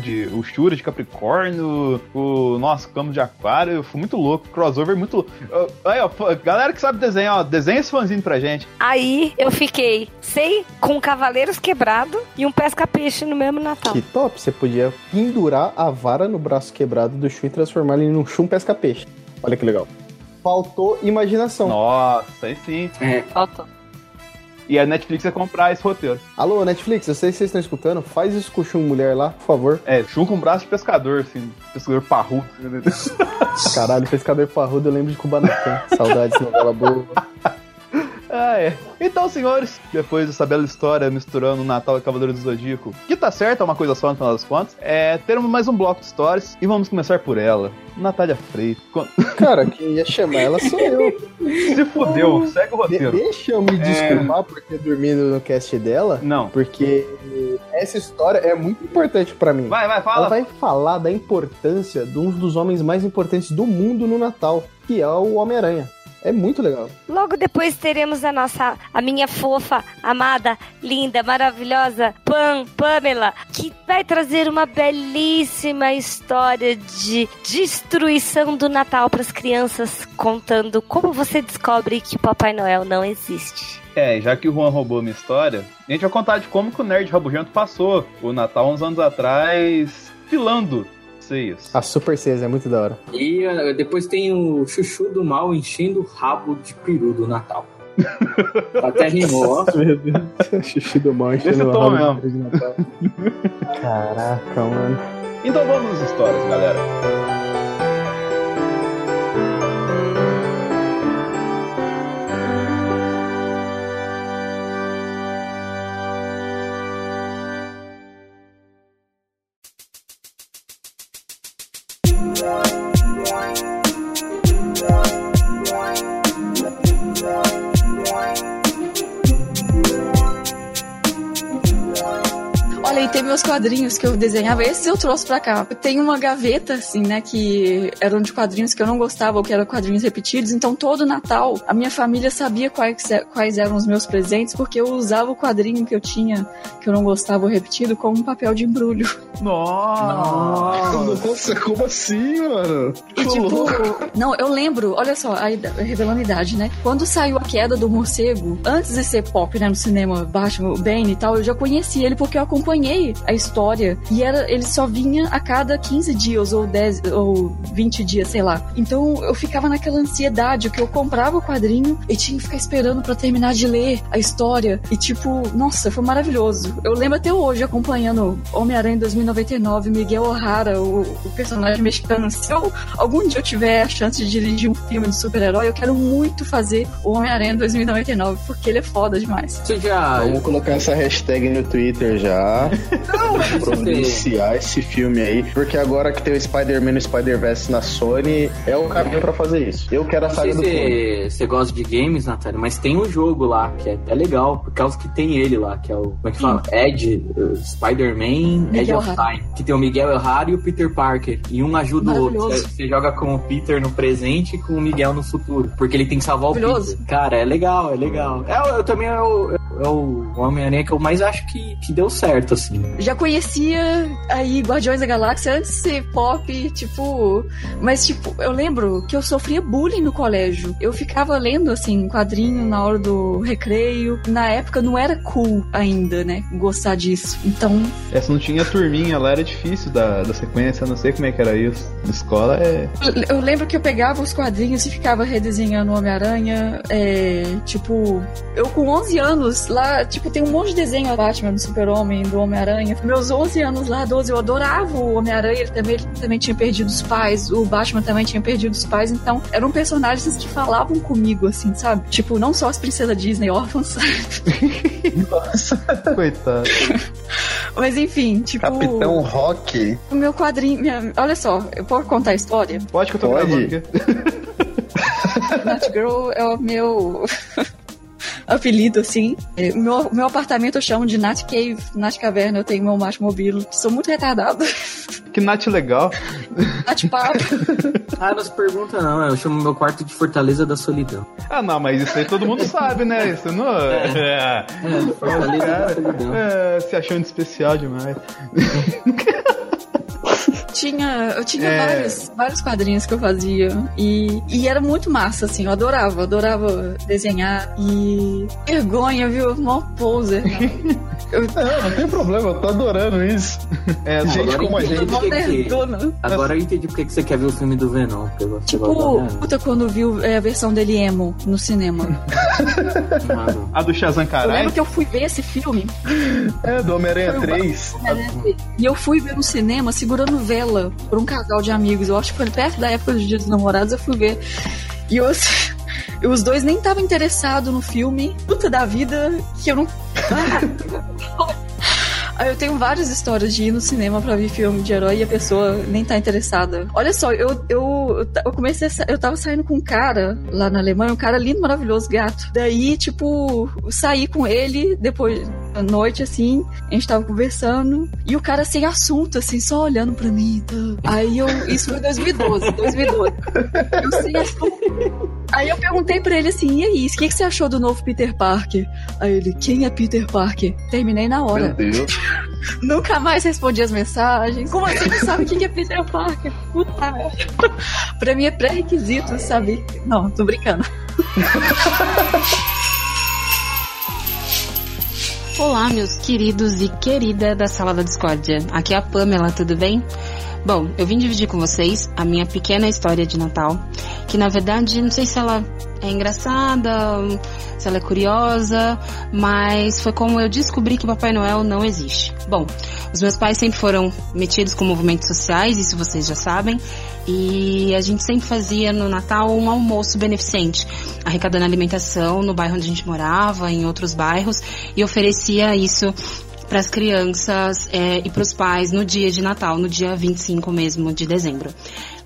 De, o Shura de Capricórnio, o nosso campo de aquário, foi muito louco, crossover muito louco. Ó, Aí, ó, galera que sabe desenhar, ó, desenha esse fãzinho pra gente. Aí eu fiquei, sei, com cavaleiros quebrado e um pesca-peixe no mesmo Natal. Que top, você podia pendurar a vara no braço quebrado do Shun e transformar ele num Shun pesca-peixe. Olha que legal. Faltou imaginação. Nossa, aí sim. É. Faltou. E a Netflix ia comprar esse roteiro. Alô, Netflix, eu sei que vocês estão escutando, faz isso com o Shun mulher lá, por favor. É, Shun com braço de pescador, assim. Pescador parrudo. Caralho, pescador parrudo, eu lembro de Kubanacan. Saudades, novela boa. Ah, é. Então, senhores, depois dessa bela história misturando o Natal e Cavaleiro do Zodíaco, que tá certo, é uma coisa só no final das contas, é, teremos mais um bloco de histórias e vamos começar por ela, Natália Freitas. Cara, quem ia chamar ela sou eu. Se fudeu, segue o De- roteiro. deixa eu me desculpar por ter dormido no cast dela, Não. porque essa história é muito importante pra mim. Vai, vai, Ela fala. vai falar da importância de um dos homens mais importantes do mundo no Natal, que é o Homem-Aranha. É muito legal. Logo depois teremos a nossa, a minha fofa, amada, linda, maravilhosa Pam, Pamela, que vai trazer uma belíssima história de destruição do Natal para as crianças, contando como você descobre que o Papai Noel não existe. É, já que o Juan roubou minha história, a gente vai contar de como que o Nerd Rabugento passou o Natal uns anos atrás, filando ceias. A Super Ceia é muito da hora. E uh, depois tem o Chuchu do Mal enchendo o rabo de peru do Natal. Até rimou, ó. Meu Deus. Xixi do mal Esse enchendo o rabo mesmo. de Natal. Caraca, mano. Então vamos às histórias, galera. Tem meus quadrinhos que eu desenhava, esses eu trouxe pra cá. Tenho uma gaveta, assim, né, que eram de quadrinhos que eu não gostava, ou que eram quadrinhos repetidos, então todo Natal a minha família sabia quais, quais eram os meus presentes, porque eu usava o quadrinho que eu tinha, que eu não gostava ou repetido, como um papel de embrulho. Nossa! Nossa, como assim, mano? E tipo, não, eu lembro, olha só, aí, revelando a idade, né? Quando saiu a queda do morcego, antes de ser pop, né, no cinema, Batman, o Bane e tal, eu já conheci ele porque eu acompanhei a história e era, ele só vinha a cada 15 dias ou 10 ou 20 dias, sei lá. Então eu ficava naquela ansiedade que eu comprava o quadrinho e tinha que ficar esperando pra terminar de ler a história e tipo, nossa, foi maravilhoso. Eu lembro até hoje acompanhando Homem-Aranha em 2099, Miguel O'Hara, o, o personagem mexicano. Se eu, algum dia eu tiver a chance de dirigir um filme de super-herói, eu quero muito fazer o Homem-Aranha em 2099, porque ele é foda demais. Você já. Vamos colocar essa hashtag no Twitter já. providenciar esse filme aí, porque agora que tem o Spider-Man e o Spider-Verse na Sony, é o caminho pra fazer isso. Eu quero a Não do filme. se você gosta de games, Natália, mas tem um jogo lá que é até legal, por causa que tem ele lá, que é o. Como é que fala? Ed, uh, Spider-Man, Edge of. Time. Que tem o Miguel Errara e o Peter Parker. E um ajuda o outro. Você, você joga com o Peter no presente e com o Miguel no futuro. Porque ele tem que salvar o. Peter. Cara, é legal, é legal. É, eu, eu também é o, é o Homem-Aranha que eu mais acho que, que deu certo, assim. Já conhecia aí Guardiões da Galáxia antes de ser pop, tipo. Mas, tipo, eu lembro que eu sofria bullying no colégio. Eu ficava lendo, assim, quadrinho na hora do recreio. Na época não era cool ainda, né? Gostar disso. Então, Essa não tinha turminha, lá era difícil da, da sequência, eu não sei como é que era isso. Na escola é. eu lembro que eu pegava os quadrinhos e ficava redesenhando o Homem-Aranha. É, tipo, eu com 11 anos lá, tipo, tem um monte de desenho do Batman, do Super-Homem, do Homem-Aranha. Meus 11 anos lá, 12, eu adorava o Homem-Aranha. Ele também, ele também tinha perdido os pais. O Batman também tinha perdido os pais. Então, eram personagens que falavam comigo, assim, sabe? Tipo, não só as princesas Disney órfãs. Coitado. Mas enfim, tipo. Capitão Rock. O meu quadrinho. minha- olha só, eu posso contar a história? Pode que eu tô Pode. gravando aqui. Nat Girl é o meu apelido, assim. É, meu, meu apartamento eu chamo de Nat Cave, Nat Caverna. Eu tenho meu macho mobilo. Sou muito retardada. Que Nath legal. Nat Papo. Ah, não se pergunta não, eu chamo meu quarto de Fortaleza da Solidão. Ah, não, mas isso aí todo mundo sabe, né? Isso não é. É, Fortaleza da Cara, Solidão. é, se achando especial demais. Tinha, eu tinha É. vários, vários quadrinhos que eu fazia. E, e era muito massa, assim. Eu adorava, adorava desenhar. E vergonha, viu? Mó poser. né? Não, não tem problema, eu tô adorando isso. É, Gente Agora como a eu entendi gente. Que que-. Agora eu entendi porque que você quer ver o filme do Venom. Tipo, puta, quando viu é, a versão dele emo no cinema. A do Shazam Eu Carai. lembro que eu fui ver esse filme É, do Homem-Aranha Foi o 3. e eu fui ver no cinema segurando vela por um casal de amigos. Eu acho que foi perto da época dos Dias dos Namorados, eu fui ver. E eu, os dois nem estavam interessados no filme. Puta da vida que eu não. Eu tenho várias histórias de ir no cinema pra ver filme de herói e a pessoa nem tá interessada. Olha só, eu, eu, eu comecei sa- Eu tava saindo com um cara lá na Alemanha, um cara lindo, maravilhoso, gato. Daí, tipo, saí com ele depois noite, assim, a gente tava conversando, e o cara sem assunto, assim, só olhando pra mim. Tá? Aí eu. Isso foi 2012, 2012. Eu sem assunto. Aí eu perguntei pra ele assim, e aí, o que, que você achou do novo Peter Parker? Aí ele, quem é Peter Parker? Terminei na hora. Meu Deus. Nunca mais respondi as mensagens. Como assim não sabe o que que é Peter Parker? Puta merda. pra mim é pré-requisito saber. Não, tô brincando. Olá, meus queridos e querida da Sala da Discórdia. Aqui é a Pamela, tudo bem? Bom, eu vim dividir com vocês a minha pequena história de Natal, que na verdade não sei se ela é engraçada, se ela é curiosa, mas foi como eu descobri que Papai Noel não existe. Bom, os meus pais sempre foram metidos com movimentos sociais, isso vocês já sabem, e a gente sempre fazia no Natal um almoço beneficente, arrecadando alimentação no bairro onde a gente morava, em outros bairros, e oferecia isso para as crianças é, e para os pais no dia de Natal, no dia 25 mesmo de dezembro.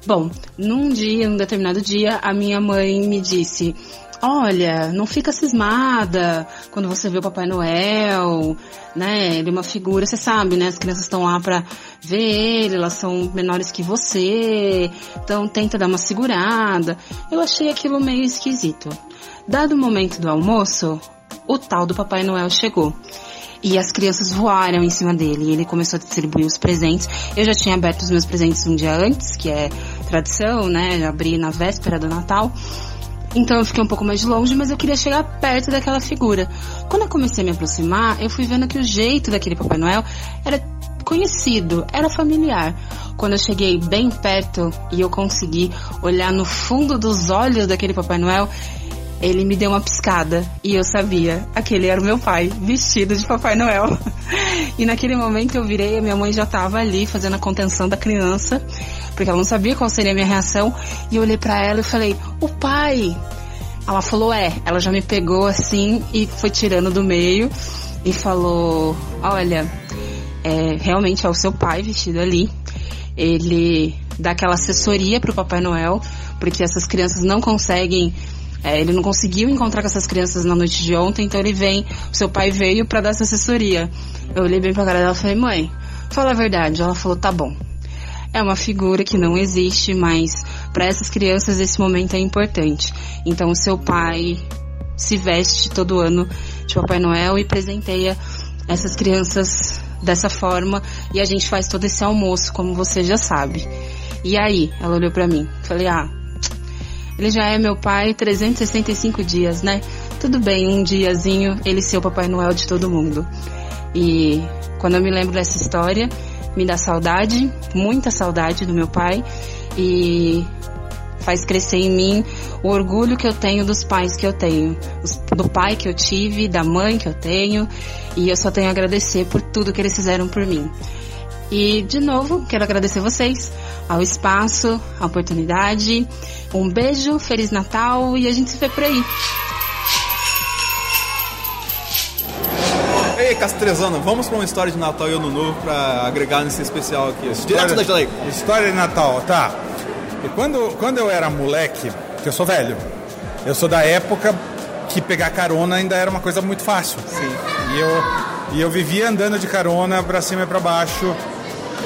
Bom, num dia, num determinado dia, a minha mãe me disse: Olha, não fica cismada quando você vê o Papai Noel, né? Ele é uma figura, você sabe, né? As crianças estão lá pra ver ele, elas são menores que você, então tenta dar uma segurada. Eu achei aquilo meio esquisito. Dado o momento do almoço, o tal do Papai Noel chegou. E as crianças voaram em cima dele. E ele começou a distribuir os presentes. Eu já tinha aberto os meus presentes um dia antes, que é tradição, né? Já abri na véspera do Natal. Então eu fiquei um pouco mais longe, mas eu queria chegar perto daquela figura. Quando eu comecei a me aproximar, eu fui vendo que o jeito daquele Papai Noel era conhecido, era familiar. Quando eu cheguei bem perto e eu consegui olhar no fundo dos olhos daquele Papai Noel, ele me deu uma piscada e eu sabia, aquele era o meu pai, vestido de Papai Noel. E naquele momento eu virei, a minha mãe já estava ali fazendo a contenção da criança, porque ela não sabia qual seria a minha reação, e eu olhei para ela e falei: "O pai". Ela falou: "É". Ela já me pegou assim e foi tirando do meio e falou: "Olha, é, realmente é o seu pai vestido ali. Ele dá aquela assessoria pro Papai Noel, porque essas crianças não conseguem é, ele não conseguiu encontrar com essas crianças na noite de ontem, então ele vem, seu pai veio para dar essa assessoria. Eu olhei bem pra cara dela e falei, mãe, fala a verdade. Ela falou, tá bom. É uma figura que não existe, mas para essas crianças esse momento é importante. Então seu pai se veste todo ano de Papai Noel e presenteia essas crianças dessa forma e a gente faz todo esse almoço, como você já sabe. E aí, ela olhou para mim. Falei: "Ah, ele já é meu pai 365 dias, né? Tudo bem, um diazinho ele ser o Papai Noel de todo mundo." E quando eu me lembro dessa história, me dá saudade, muita saudade do meu pai e faz crescer em mim o orgulho que eu tenho dos pais que eu tenho, do pai que eu tive, da mãe que eu tenho, e eu só tenho a agradecer por tudo que eles fizeram por mim. E de novo, quero agradecer vocês ao espaço, à oportunidade. Um beijo, feliz Natal e a gente se vê por aí. Ei, Castrezano, vamos pra uma história de Natal e Ano Novo pra agregar nesse especial aqui. Direto da. História de Natal, tá. E quando, quando eu era moleque, que eu sou velho, eu sou da época que pegar carona ainda era uma coisa muito fácil. Sim. E eu, e eu vivia andando de carona pra cima e pra baixo.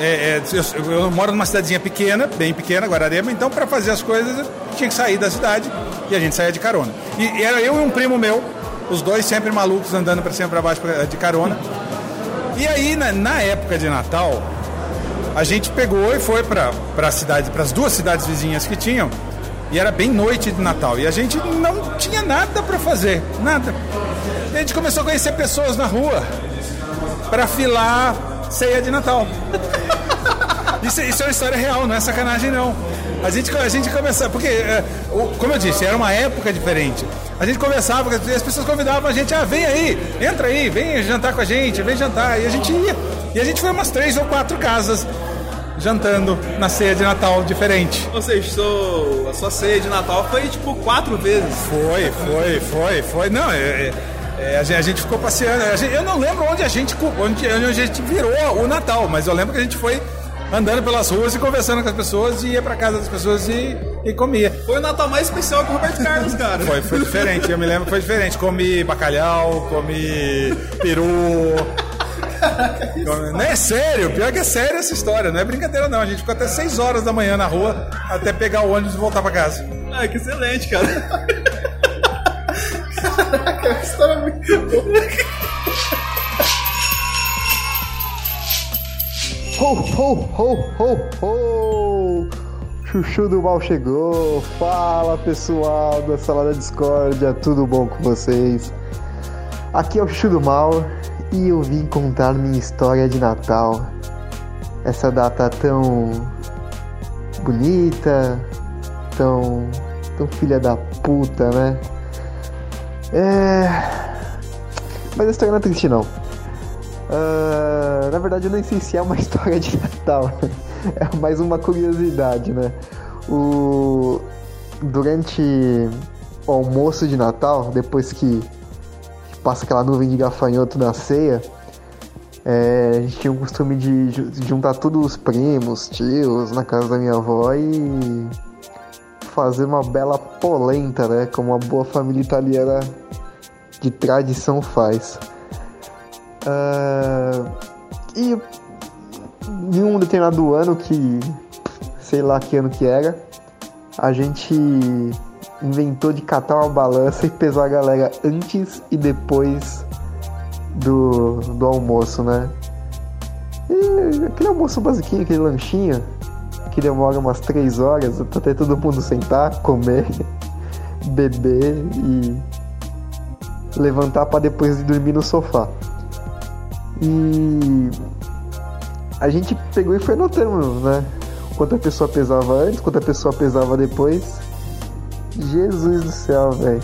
É, é, eu, eu moro numa cidadezinha pequena, bem pequena, Guararema, então para fazer as coisas tinha que sair da cidade e a gente saía de carona. E, e era eu e um primo meu, os dois sempre malucos andando pra cima e pra baixo de carona. E aí, na, na época de Natal, a gente pegou e foi para a cidade, para as duas cidades vizinhas que tinham, e era bem noite de Natal, e a gente não tinha nada para fazer, nada. E a gente começou a conhecer pessoas na rua para filar ceia de Natal. Isso, isso é uma história real, não é sacanagem não. A gente, a gente começava, porque, é, como eu disse, era uma época diferente. A gente conversava, as pessoas convidavam a gente, ah, vem aí, entra aí, vem jantar com a gente, vem jantar. E a gente ia. E a gente foi umas três ou quatro casas jantando na ceia de Natal diferente. Ou seja, seu- a sua ceia de Natal foi tipo quatro vezes. Foi, foi, foi, foi. Não, é, é, é, a, gente, a gente ficou passeando. Gente- eu não lembro onde a gente onde, onde a gente virou o Natal, mas eu lembro que a gente foi andando pelas ruas e conversando com as pessoas e ia pra casa das pessoas e, e comia. Foi o Natal mais especial que o Roberto Carlos, cara. Foi, foi diferente, eu me lembro que foi diferente. Comi bacalhau, comi peru. Não é sério, pior que é sério essa história, não é brincadeira não. A gente ficou até 6 horas da manhã na rua até pegar o ônibus e voltar pra casa. Ah, que excelente, cara. História é muito boa. Ho, ho, ho, ho, ho! Chuchu do Mal chegou. Fala pessoal da Sala da Discórdia, tudo bom com vocês? Aqui é o Chuchu do Mal e eu vim contar minha história de Natal. Essa data tão bonita, tão, tão filha da puta, né? É. Mas a história não é triste não. Ah, na verdade, eu nem sei se é uma história de Natal. É mais uma curiosidade, né? O... Durante o almoço de Natal, depois que passa aquela nuvem de gafanhoto na ceia, é, a gente tinha o costume de de juntar todos os primos, tios, na casa da minha avó e fazer uma bela polenta, né? Como uma boa família italiana de tradição faz. Ah, e em um determinado ano que sei lá que ano que era, a gente inventou de catar uma balança e pesar a galera antes e depois do, do almoço, né? E aquele almoço basiquinho, aquele lanchinho, que demora umas três horas até todo mundo sentar, comer, beber e levantar para depois de dormir no sofá. E a gente pegou e foi notando, né? Quanto a pessoa pesava antes, quanto a pessoa pesava depois. Jesus do céu, velho.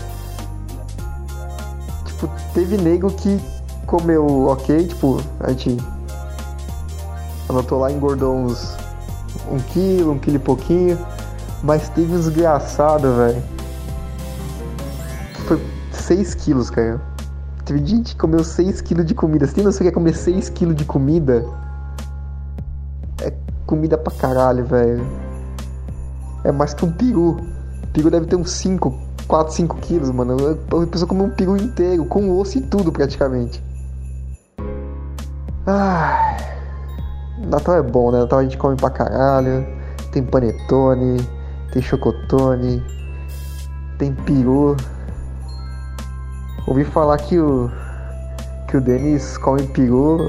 Tipo, teve nego que comeu ok, tipo, a gente anotou lá, engordou uns um quilo, um quilo e pouquinho. Mas teve uns desgraçado, velho. Foi 6 quilos, cara. Teve gente que comeu 6kg de comida. Você tem noção que é comer 6kg de comida? É comida pra caralho, velho. É mais que um peru. Peru deve ter uns 5, 4, 5 quilos, mano. A pessoa comeu um peru inteiro, com osso e tudo praticamente. Ah, Natal é bom, né? Natal a gente come pra caralho. Tem panetone, tem chocotone, tem peru. Ouvi falar que o que o Denis come peru,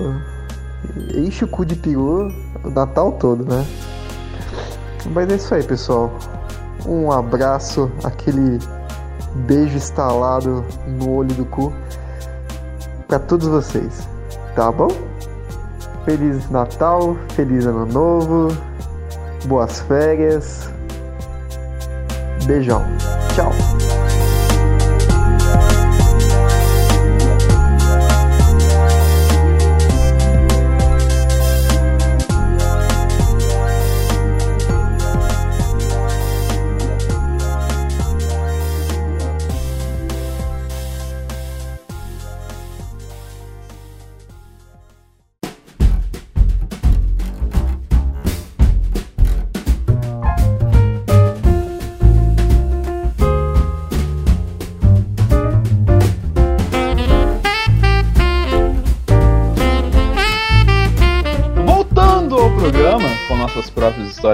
enche o cu de peru o Natal todo, né? Mas é isso aí, pessoal. Um abraço, aquele beijo instalado no olho do cu para todos vocês, tá bom? Feliz Natal, feliz Ano Novo, boas férias, beijão, tchau.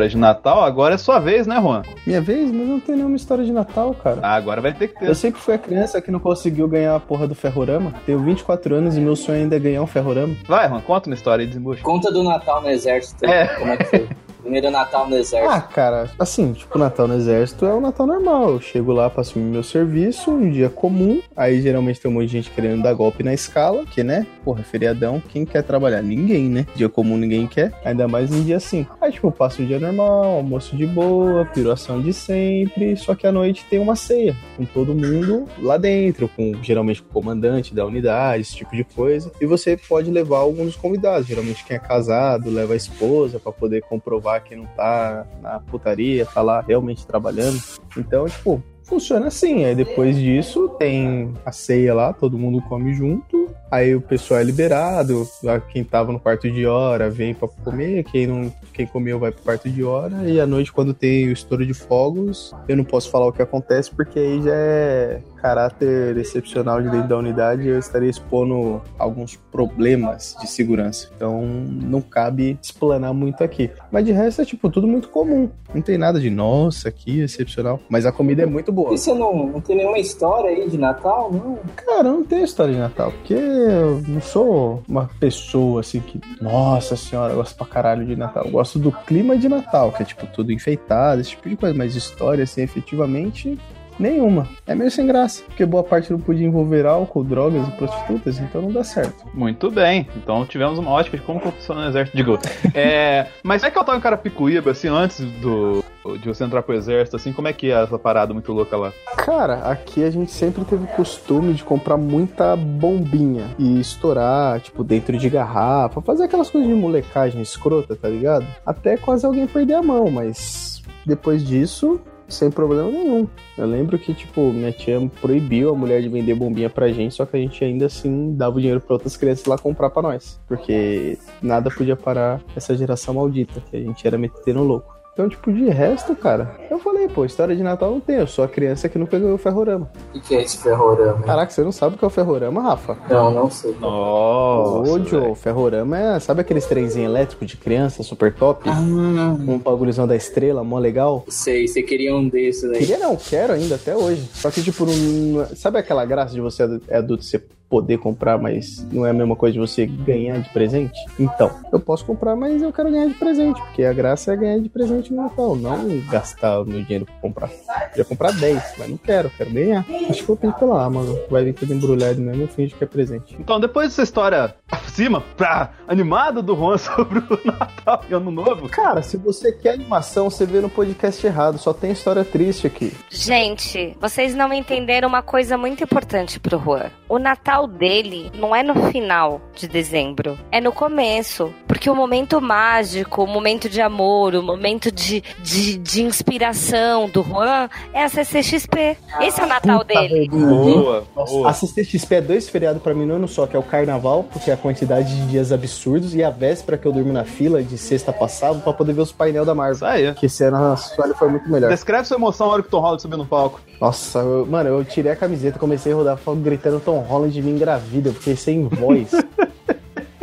Histórias de Natal, agora é sua vez, né, Juan? Minha vez? Mas não tem nenhuma história de Natal, cara. Ah, agora vai ter que ter. Eu sempre fui a criança que não conseguiu ganhar a porra do ferrorama. Tenho 24 anos e meu sonho ainda é ganhar um ferrorama. Vai, Juan, conta uma história e desembucha. Conta do Natal no Exército. É. Como é que foi? Primeiro Natal no Exército. Ah, cara, assim, tipo, Natal no Exército é o Natal normal. Eu chego lá pra assumir meu serviço, um dia comum. Aí geralmente tem um monte de gente querendo dar golpe na escala, que, né? Porra, feriadão, quem quer trabalhar? Ninguém, né? Dia comum ninguém quer, ainda mais em dia assim. Aí, tipo, passa um dia normal, almoço de boa, piruação de sempre. Só que à noite tem uma ceia, com todo mundo lá dentro, com geralmente com o comandante da unidade, esse tipo de coisa. E você pode levar alguns dos convidados. Geralmente quem é casado leva a esposa pra poder comprovar que não tá na putaria, tá lá realmente trabalhando. Então, tipo, funciona assim. Aí depois disso tem a ceia lá, todo mundo come junto. Aí o pessoal é liberado, quem tava no quarto de hora vem pra comer, quem não, quem comeu vai pro quarto de hora. E à noite, quando tem o estouro de fogos, eu não posso falar o que acontece, porque aí já é caráter excepcional de dentro da unidade, eu estaria expondo alguns problemas de segurança. Então não cabe explanar muito aqui. Mas de resto é tipo tudo muito comum. Não tem nada de nossa, aqui excepcional. Mas a comida é muito boa. E você não, não tem nenhuma história aí de Natal, não? Cara, eu não tenho história de Natal, porque eu não sou uma pessoa assim que, nossa senhora, eu gosto pra caralho de Natal. Eu gosto do clima de Natal, que é tipo tudo enfeitado, esse tipo de coisa, mas história assim, efetivamente, Nenhuma. É meio sem graça, porque boa parte não podia envolver álcool, drogas e prostitutas, então não dá certo. Muito bem. Então tivemos uma ótica de como funciona o exército. Digo, é. Mas é que eu tava em Carapicuíba, assim, antes do. De você entrar pro exército, assim, como é que é essa parada muito louca lá? Cara, aqui a gente sempre teve costume de comprar muita bombinha e estourar, tipo, dentro de garrafa, fazer aquelas coisas de molecagem escrota, tá ligado? Até quase alguém perder a mão, mas depois disso, sem problema nenhum. Eu lembro que, tipo, minha tia proibiu a mulher de vender bombinha pra gente, só que a gente ainda assim dava o dinheiro pra outras crianças lá comprar pra nós. Porque nada podia parar essa geração maldita, que a gente era metendo louco. Então, tipo, de resto, cara, eu falei, pô, história de Natal não tem, eu sou a criança que nunca ganhou o ferrorama. O que, que é esse ferrorama? Caraca, você não sabe o que é o ferrorama, Rafa? Não, não sei. Nossa, Ô, Joe, o ferrorama é, sabe aqueles trenzinhos elétricos de criança, super top? Ah. Um bagulhozão da estrela, mó legal? Sei, você queria um desses aí. Queria não, quero ainda até hoje. Só que, tipo, não... sabe aquela graça de você é adulto e você poder comprar, mas não é a mesma coisa de você ganhar de presente? Então, eu posso comprar, mas eu quero ganhar de presente, porque a graça é ganhar de presente no Natal, não gastar o meu dinheiro pra comprar. Eu ia comprar 10, mas não quero, quero ganhar. Acho que vou pedir pela Amazon, vai vir tudo embrulhado mesmo, eu finge que é presente. Então, depois dessa história acima, pra animada do Juan sobre o Natal e Ano Novo. Cara, se você quer animação, você vê no podcast errado, só tem história triste aqui. Gente, vocês não entenderam uma coisa muito importante pro Juan. o Natal dele não é no final de dezembro, é no começo. Porque o momento mágico, o momento de amor, o momento de, de, de inspiração do Juan é a CCXP. Esse é o Natal dele. Nossa, A CCXP é dois feriados pra mim no ano só, que é o carnaval, porque é a quantidade de dias absurdos, e a véspera que eu durmo na fila de sexta passada pra poder ver os painel da Marvel. Aí. Que esse ano a Sony foi muito melhor. Descreve sua emoção na hora que o Tom Holland subiu no palco. Nossa, eu- mano, eu tirei a camiseta, comecei a rodar fogo gritando Tom Holland me engravida, eu fiquei sem voz.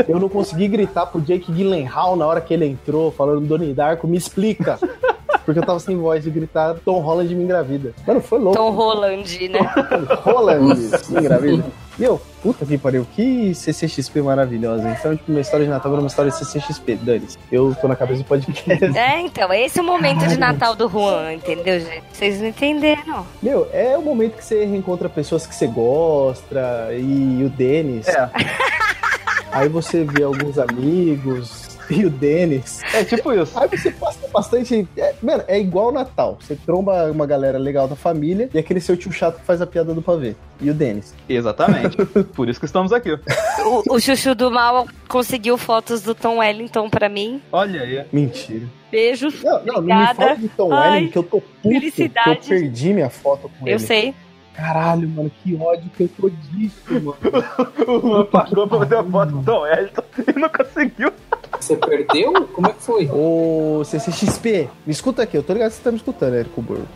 eu não consegui gritar pro Jake Gyllenhaal na hora que ele entrou, falando, Doni Darko, me explica. Porque eu tava sem voz de gritar Tom Holland me engravida. Mano, foi louco. Tom Holland, né? Holland me engravida. Meu, puta que pariu, que CCXP maravilhosa. Então, tipo, minha história de Natal era uma história de CCXP, dane Eu tô na cabeça do podcast. É, então, esse é o momento de Natal do Juan, entendeu, gente? Vocês não entenderam. Meu, é o momento que você reencontra pessoas que você gosta e o Denis. É. Aí você vê alguns amigos e o Denis. É tipo isso. Aí você passa bastante. É, mano, é igual o Natal. Você tromba uma galera legal da família e aquele seu tio chato que faz a piada do pavê. E o Denis. Exatamente. Por isso que estamos aqui. O, o Chuchu do Mal conseguiu fotos do Tom Wellington pra mim. Olha aí. Mentira. Beijos. Não, não, não me fala de Tom Ai, Welling que eu tô puto que eu felicidade. perdi minha foto com ele. Eu sei. Caralho, mano, que ódio que eu tô disso, mano. O Juan pagou pra fazer a foto com o Tom Wellington e não conseguiu. Você perdeu? Como é que foi? Ô, CCXP, me escuta aqui, eu tô ligado que você tá me escutando, Érico Burgo.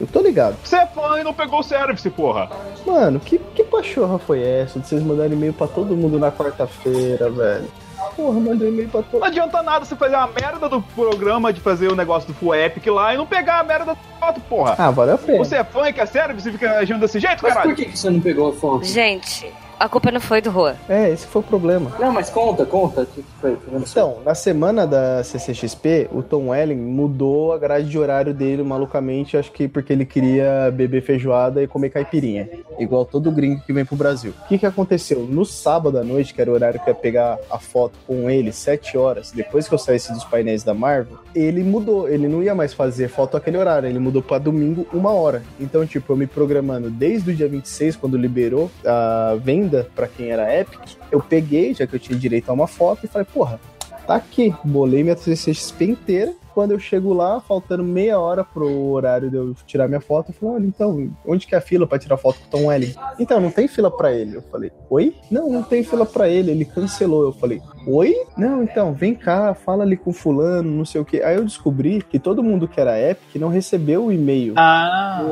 Eu tô ligado. Você é fã e não pegou o service, porra. Mano, que, que pachorra foi essa de vocês mandarem e-mail pra todo mundo na quarta-feira, velho? Porra, mandei e-mail pra todo Não adianta nada você fazer a merda do programa de fazer o negócio do Full Epic lá e não pegar a merda da foto, porra. Ah, valeu a pena. Você é fã e quer service e fica agindo desse jeito, Mas caralho? por que, que você não pegou a foto? Gente, a culpa não foi do Juan. É, esse foi o problema. Não, mas conta, conta. O que que foi? Então, na semana da CCXP, o Tom Welling mudou a grade de horário dele malucamente, acho que porque ele queria beber feijoada e comer caipirinha. Igual todo gringo que vem pro Brasil. O que que aconteceu? No sábado à noite, que era o horário que eu ia pegar a foto com ele, 7 horas, depois que eu saísse dos painéis da Marvel, ele mudou. Ele não ia mais fazer foto aquele horário, ele mudou pra domingo, uma hora. Então, tipo, eu me programando desde o dia 26, quando liberou a venda pra quem era Epic, eu peguei, já que eu tinha direito a uma foto, e falei, porra, tá aqui. Bolei minha CCXP inteira. Quando eu chego lá, faltando meia hora pro horário de eu tirar minha foto, eu falei, olha, então, onde que é a fila pra tirar foto com o Tom Welling? Então, não tem fila pra ele. Eu falei, oi? Não, não tem fila pra ele, ele cancelou. Eu falei, oi? Não, então, vem cá, fala ali com fulano, não sei o quê. Aí eu descobri que todo mundo que era Epic não recebeu o e-mail Ah,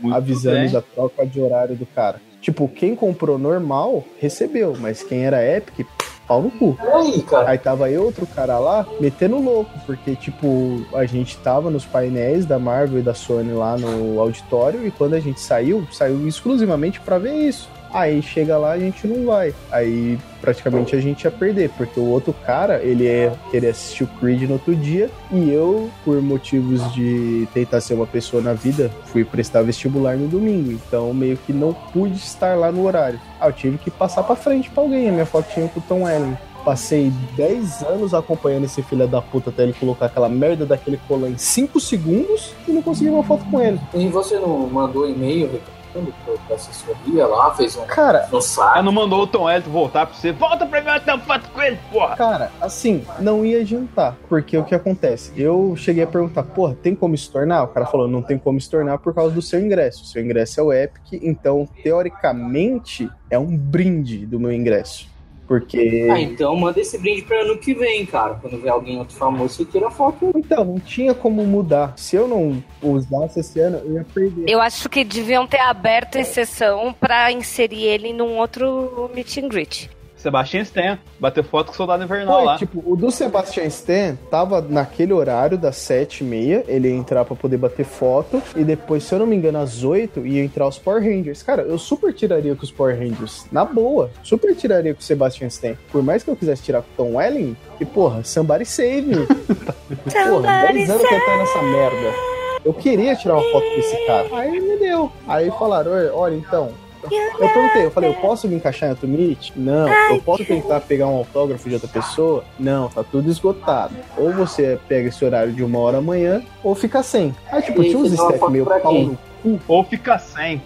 muito avisando bem. da troca de horário do cara. Tipo, quem comprou normal recebeu, mas quem era Epic, pau no cu. Aí, cara. Aí tava eu, outro cara lá, metendo louco, porque, tipo, a gente tava nos painéis da Marvel e da Sony lá no auditório, e quando a gente saiu, saiu exclusivamente pra ver isso. Aí chega lá, a gente não vai. Aí praticamente a gente ia perder, porque o outro cara, ele ia querer assistir o Creed no outro dia, e eu, por motivos de tentar ser uma pessoa na vida, fui prestar vestibular no domingo. Então meio que não pude estar lá no horário. Ah, eu tive que passar pra frente pra alguém, a minha fotinha com o Tom Welling. Passei 10 anos acompanhando esse filho da puta até ele colocar aquela merda daquele colar em 5 segundos e não consegui uma foto com ele. E você não mandou e-mail pra- pra assessoria lá, fez um, Cara, um saco? Não mandou o Tom Wellington voltar pra você. Volta pra mim, eu foto com ele, porra. Cara, assim, não ia adiantar. Porque o que acontece? Eu cheguei a perguntar, porra, tem como se tornar? O cara falou, não tem como se tornar por causa do seu ingresso. O seu ingresso é o Epic, então, teoricamente, é um brinde do meu ingresso. Porque. Ah, então manda esse brinde pra ano que vem, cara. Quando ver alguém outro famoso, você tira foto. Então, não tinha como mudar. Se eu não usasse esse ano, eu ia perder. Eu acho que deviam ter aberto exceção pra inserir ele num outro meet and greet. Sebastian Stan, bater foto com o Soldado Invernal Foi, lá. tipo, o do Sebastian Stan tava naquele horário das 7h30, ele ia entrar pra poder bater foto, e depois, se eu não me engano, às 8 ia entrar os Power Rangers. Cara, eu super tiraria com os Power Rangers, na boa, super tiraria com o Sebastian Stan. Por mais que eu quisesse tirar com o Tom Welling, que porra, somebody save me. porra, 10 anos tentando essa merda. Eu queria tirar uma foto com esse cara. Aí me deu. Aí falaram, "Olha, olha, então, eu perguntei, eu falei, eu posso me encaixar em outro meet? Não. Eu posso tentar pegar um autógrafo de outra pessoa? Não, tá tudo esgotado. Ou você pega esse horário de uma hora amanhã, ou fica sem. Aí, tipo, E tinha uns foto meio pau no cu. Ou fica sem.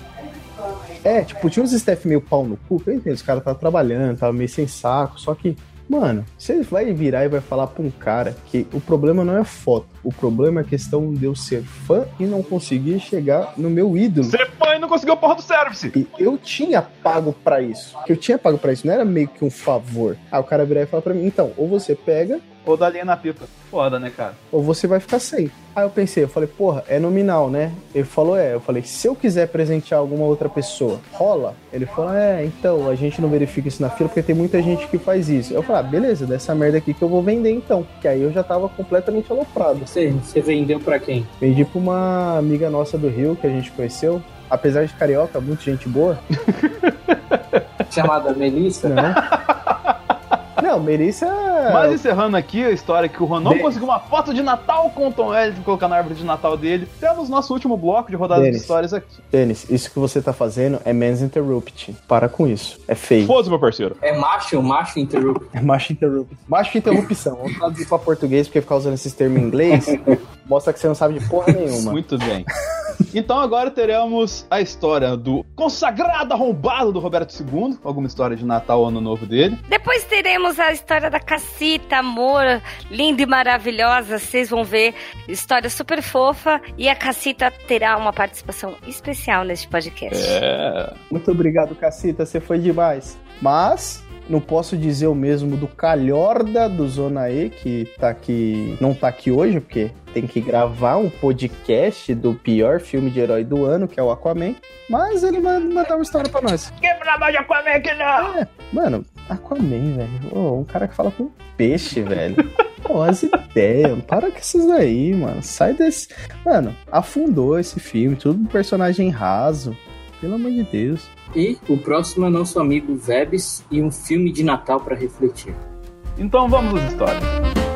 É, tipo, tinha uns staff meio pau no cu, eu entendo, os caras estavam trabalhando, tava meio sem saco, só que, mano, você vai virar e vai falar pra um cara que o problema não é foto, o problema é a questão de eu ser fã e não conseguir chegar no meu ídolo. Você fã e não conseguiu a porra do service. E eu tinha pago pra isso. Eu tinha pago pra isso, não era meio que um favor. Ah, o cara virar e falar pra mim, então, ou você pega, Ou da linha na pipa. Foda, né, cara? ou você vai ficar sem. Aí eu pensei, eu falei, porra, é nominal, né? Ele falou, é. Eu falei, se eu quiser presentear alguma outra pessoa, rola? Ele falou, é, então, a gente não verifica isso na fila porque tem muita gente que faz isso. Eu falei, ah, beleza, dessa merda aqui que eu vou vender então. Que aí eu já tava completamente aloprado. Você, você vendeu pra quem? Vendi pra uma amiga nossa do Rio que a gente conheceu. Apesar de carioca, muita gente boa. Chamada Melissa? Não. Não, Melissa. Mas encerrando aqui a história que o Ron não Denis. conseguiu uma foto de Natal com o Tom Elliott colocar na árvore de Natal dele. Temos nosso último bloco de rodada de histórias aqui. Denis, isso que você tá fazendo é Men's Interrupt. Para com isso. É feio. Foda-se, meu parceiro. É macho, macho interrupt. É macho interrupt. Macho interrupção. Vamos traduzir pra português, porque ficar usando esses termos em inglês mostra que você não sabe de porra nenhuma. Muito bem. Então agora teremos a história do consagrado arrombado do Roberto II. Alguma história de Natal, Ano Novo dele. Depois teremos a história da Cacita, amor, linda e maravilhosa. Vocês vão ver. História super fofa. E a Cacita terá uma participação especial neste podcast. É. Muito obrigado, Cacita. Você foi demais. Mas. Não posso dizer o mesmo do Calhorda do Zona E, que tá aqui. não tá aqui hoje, porque tem que gravar um podcast do pior filme de herói do ano, que é o Aquaman. Mas ele vai mandar uma história pra nós. Quebra de Aquaman aqui não! É, mano, Aquaman, velho. Ô, um cara que fala com peixe, velho. Pô, as ideias. Para com esses aí, mano. Sai desse. Mano, afundou esse filme, tudo um personagem raso. Pelo amor de Deus. E o próximo é nosso amigo Vebs e um filme de Natal pra refletir. Então vamos às histórias.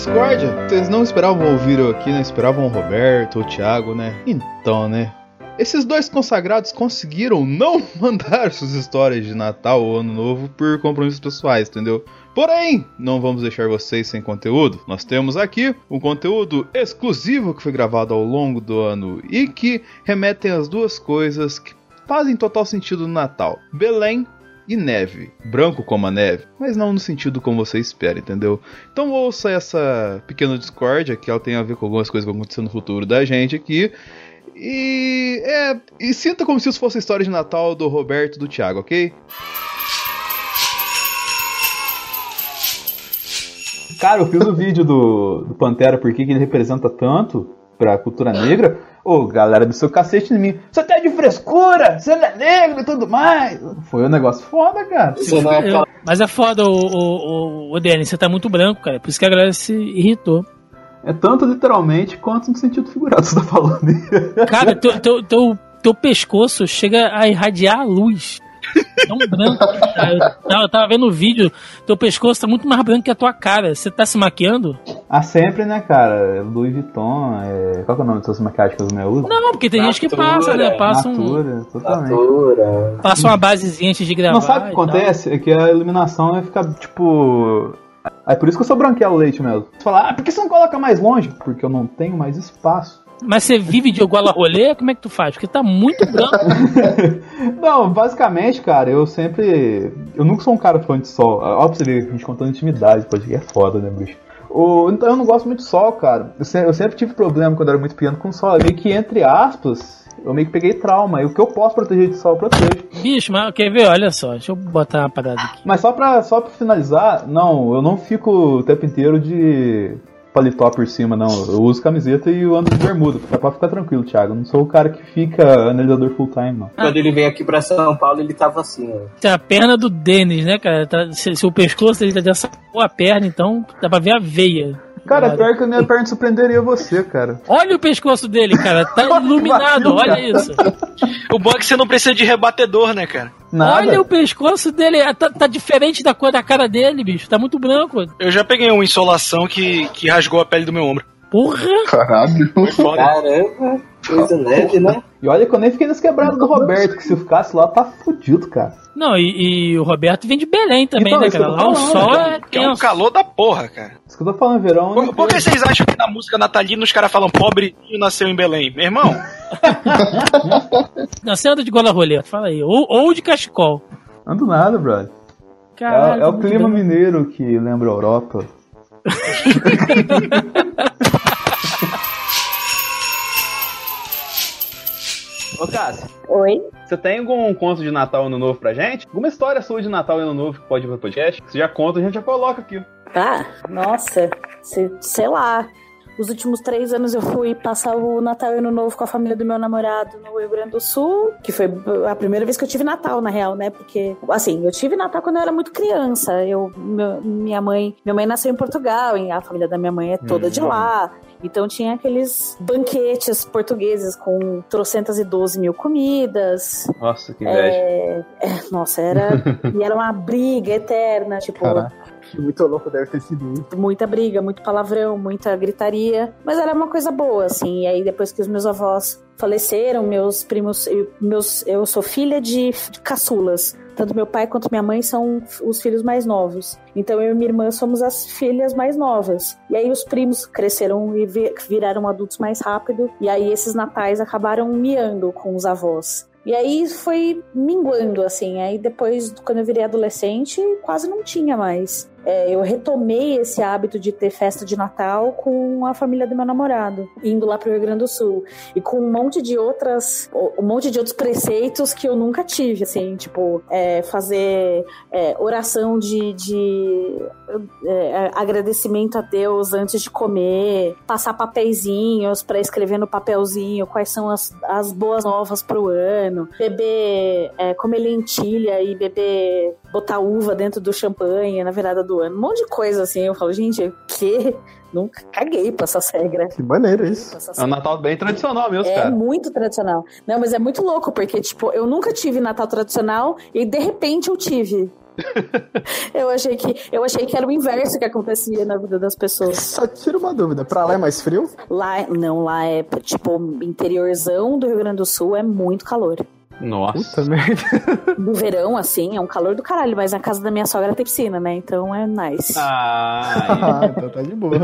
Discórdia, vocês não esperavam ouvir eu aqui, né? Esperavam o Roberto, o Thiago, né? Então, né? Esses dois consagrados conseguiram não mandar suas histórias de Natal ou Ano Novo por compromissos pessoais, entendeu? Porém, não vamos deixar vocês sem conteúdo. Nós temos aqui um conteúdo exclusivo que foi gravado ao longo do ano e que remetem às duas coisas que fazem total sentido no Natal: Belém e neve. Branco como a neve, mas não no sentido como você espera, entendeu? Então ouça essa pequena discórdia que ela tem a ver com algumas coisas que vão acontecer no futuro da gente aqui. E é. E sinta como se isso fosse a história de Natal do Roberto e do Thiago, ok? Cara, eu fiz o vídeo do, do Pantera, por que que ele representa tanto pra cultura negra. Ô, galera do seu cacete em mim. Você tá de frescura, você não é negro e tudo mais. Foi um negócio foda, cara. Eu- mas é foda, o, o, o, o Denis, você tá muito branco, cara. Por isso que a galera se irritou. É tanto literalmente quanto no sentido figurado que você tá falando. Cara, teu, teu, teu, teu pescoço chega a irradiar a luz. Tão branco. que tá. Eu, tava- eu vendo o vídeo, teu pescoço tá muito mais branco que a tua cara. Você tá se maquiando? Ah, sempre, né, cara? Louis Vuitton, é... qual que é o nome dessas maquiagens que as mulheres usam? Não, porque tem gente que passa, né? Passa, um, Natura, totalmente. passa uma basezinha antes de gravar. Não, sabe o que e tal. acontece? É que a iluminação vai ficar, tipo... É por isso que eu sou branquelo leite mesmo. Você fala, ah, por que você não coloca mais longe? Porque eu não tenho mais espaço. Mas você vive de igual a rolê? Como é que tu faz? Porque tá muito branco. Não, basicamente, cara, eu sempre. Eu nunca sou um cara fã de sol. Ó, pra você ver, a gente contando intimidade, pode é foda, né, bicho? O- então eu não gosto muito de sol, cara. Eu, se- eu sempre tive problema quando eu era muito pequeno com sol. É meio que, entre aspas, eu meio que peguei trauma. E o que eu posso proteger de sol, eu protejo. Bicho, mas quer ver? Olha só, deixa eu botar uma parada aqui. Mas só pra, só pra finalizar, não, eu não fico o tempo inteiro de paletó por cima, não. Eu uso camiseta e eu ando de bermuda. Dá pra ficar tranquilo, Thiago. Eu não sou o cara que fica analisador full time, não. Quando ele veio aqui pra São Paulo, ele tava assim, ó. Tem a perna do Denis, né, cara? Tá- se, se o pescoço dele tá dessa boa perna, então dá pra ver a veia. Cara, pior que a minha perna surpreenderia você, cara. Olha o pescoço dele, cara. Tá iluminado, olha isso. O bom é que você não precisa de rebatedor, né, cara? Olha o pescoço dele, é, tá, tá diferente da cor da cara dele, bicho. Tá muito branco. Eu já peguei uma insolação que, que rasgou a pele do meu ombro. Porra! Caralho. Caramba, coisa leve, né? E olha que eu nem fiquei nas quebradas do Roberto, que se eu ficasse lá, tá fudido, cara. Não, e, e o Roberto vem de Belém também, Então, né, cara? Lá o sol é Que é um calor da porra, cara. Isso que eu tô falando, verão. Por, por que vocês acham que na música natalina os caras falam pobrezinho nasceu em Belém? Meu irmão, Não, você anda de gola roleta, fala aí. Ou, ou de cachecol. Ando nada, brother. Caralho, é, é o clima bem. mineiro que lembra a Europa. Ô, Cássio. Oi? Você tem algum conto de Natal e Ano Novo pra gente? Alguma história sua de Natal e Ano Novo que pode ir pro podcast? Você já conta, a gente já coloca aqui. Ah, nossa, se- sei lá. Os últimos três anos eu fui passar o Natal e Ano Novo com a família do meu namorado no Rio Grande do Sul, que foi a primeira vez que eu tive Natal, na real, né? Porque, assim, eu tive Natal quando eu era muito criança. Eu, meu- minha mãe, minha mãe nasceu em Portugal, e a família da minha mãe é toda de Hum. lá. Então tinha aqueles banquetes portugueses com trocentas e doze mil comidas. Nossa, que inveja. É, é, nossa, era. e era uma briga eterna, tipo. Muito louco deve ter sido isso. Muita briga, muito palavrão, muita gritaria. Mas era uma coisa boa, assim. E aí, depois que os meus avós faleceram, meus primos. Eu, meus, eu sou filha de, de caçulas. Tanto meu pai quanto minha mãe são os filhos mais novos. Então eu e minha irmã somos as filhas mais novas. E aí os primos cresceram e vi- viraram adultos mais rápido. E aí esses natais acabaram miando com os avós. E aí foi minguando, assim. Aí depois, quando eu virei adolescente, quase não tinha mais. É, eu retomei esse hábito de ter festa de Natal com a família do meu namorado, indo lá pro Rio Grande do Sul. E com um monte de outras. Um monte de outros preceitos que eu nunca tive, assim, tipo, é, fazer é, oração de. de é, agradecimento a Deus antes de comer, passar papeizinhos pra escrever no papelzinho quais são as, as boas novas pro ano, beber, é, comer lentilha e beber, botar uva dentro do champanhe na virada do ano, um monte de coisa assim. Eu falo, gente, o que? Nunca caguei pra essas regras. Que maneiro isso. É um Natal bem tradicional mesmo, É cara. muito tradicional. Não, mas é muito louco, porque, tipo, eu nunca tive Natal tradicional e de repente eu tive. eu, achei que, eu achei que era o inverso que acontecia na vida das pessoas. Só tira uma dúvida, pra lá é mais frio? Lá, não, lá é, tipo, interiorzão do Rio Grande do Sul é muito calor. Nossa. Puta merda. No verão, assim, é um calor do caralho, mas na casa da minha sogra tem piscina, né? Então é nice. Ah, então tá de boa.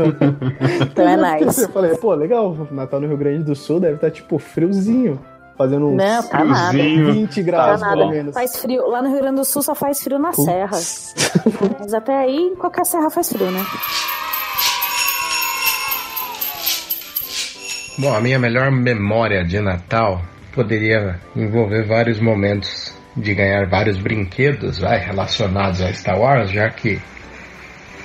Então é nice. Eu falei, pô, legal, Natal no Rio Grande do Sul deve estar tipo friozinho. Fazendo uns Não, tá nada. 20 graus, Tá pelo menos. Faz frio. Lá no Rio Grande do Sul só faz frio na serra. Mas até aí, qualquer serra faz frio, né? Bom, a minha melhor memória de Natal poderia envolver vários momentos de ganhar vários brinquedos vai, relacionados a Star Wars, já que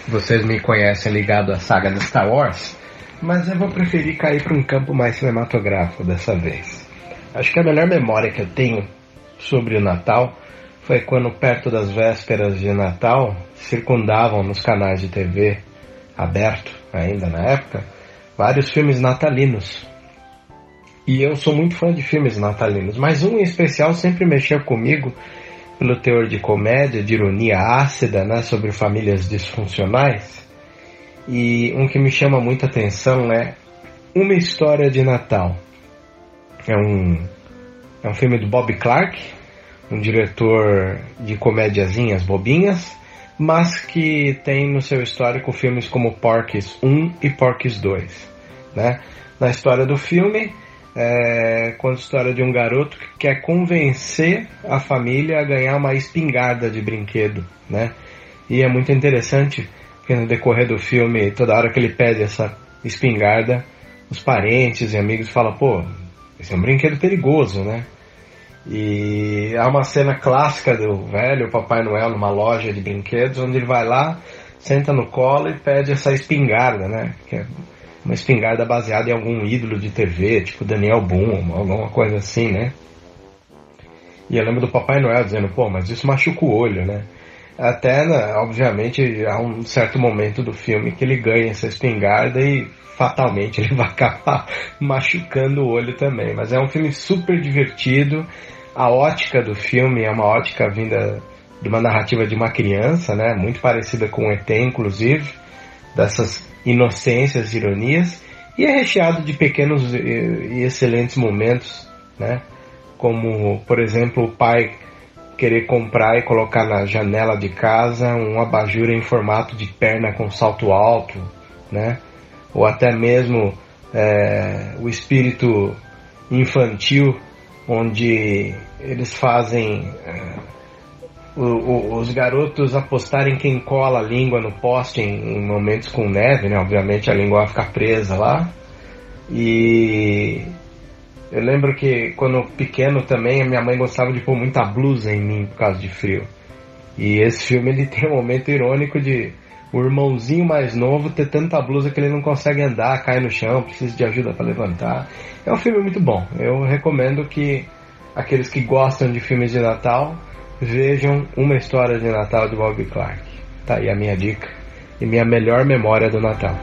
vocês me conhecem ligado à saga de Star Wars, mas eu vou preferir cair para um campo mais cinematográfico dessa vez. Acho que a melhor memória que eu tenho sobre o Natal foi quando, perto das vésperas de Natal, circundavam nos canais de TV aberto, ainda na época, vários filmes natalinos. E eu sou muito fã de filmes natalinos, mas um em especial sempre mexeu comigo pelo teor de comédia, de ironia ácida, né, sobre famílias disfuncionais. E um que me chama muita atenção é Uma História de Natal. É um, é um filme do Bob Clark, um diretor de comédiazinhas bobinhas, mas que tem no seu histórico filmes como Porky's 1 e Porky's 2. Né? Na história do filme, é, conta a história de um garoto que quer convencer a família a ganhar uma espingarda de brinquedo. Né? E é muito interessante, porque no decorrer do filme, toda hora que ele pede essa espingarda, os parentes e amigos falam, pô, esse é um brinquedo perigoso, né? E há uma cena clássica do velho Papai Noel numa loja de brinquedos, onde ele vai lá, senta no colo e pede essa espingarda, né? Que é uma espingarda baseada em algum ídolo de TV, tipo Daniel Boone, alguma coisa assim, né? E eu lembro do Papai Noel dizendo, pô, mas isso machuca o olho, né? Até, né, obviamente, há um certo momento do filme que ele ganha essa espingarda e fatalmente ele vai acabar machucando o olho também. Mas é um filme super divertido. A ótica do filme é uma ótica vinda de uma narrativa de uma criança, né? Muito parecida com o ET, inclusive, dessas inocências, ironias, e é recheado de pequenos e excelentes momentos, né? Como, por exemplo, o pai querer comprar e colocar na janela de casa um abajur em formato de perna com salto alto, né? Ou até mesmo é, o espírito infantil, onde eles fazem é, o, o, os garotos apostarem quem cola a língua no poste em, em, momentos com neve, né? Obviamente a língua vai ficar presa lá. E eu lembro que quando pequeno também a minha mãe gostava de pôr muita blusa em mim por causa de frio. E esse filme ele tem um momento irônico de o irmãozinho mais novo ter tanta blusa que ele não consegue andar, cai no chão, precisa de ajuda para levantar. É um filme muito bom. Eu recomendo que aqueles que gostam de filmes de Natal vejam uma história de Natal de Bob Clark. Tá aí a minha dica e minha melhor memória do Natal.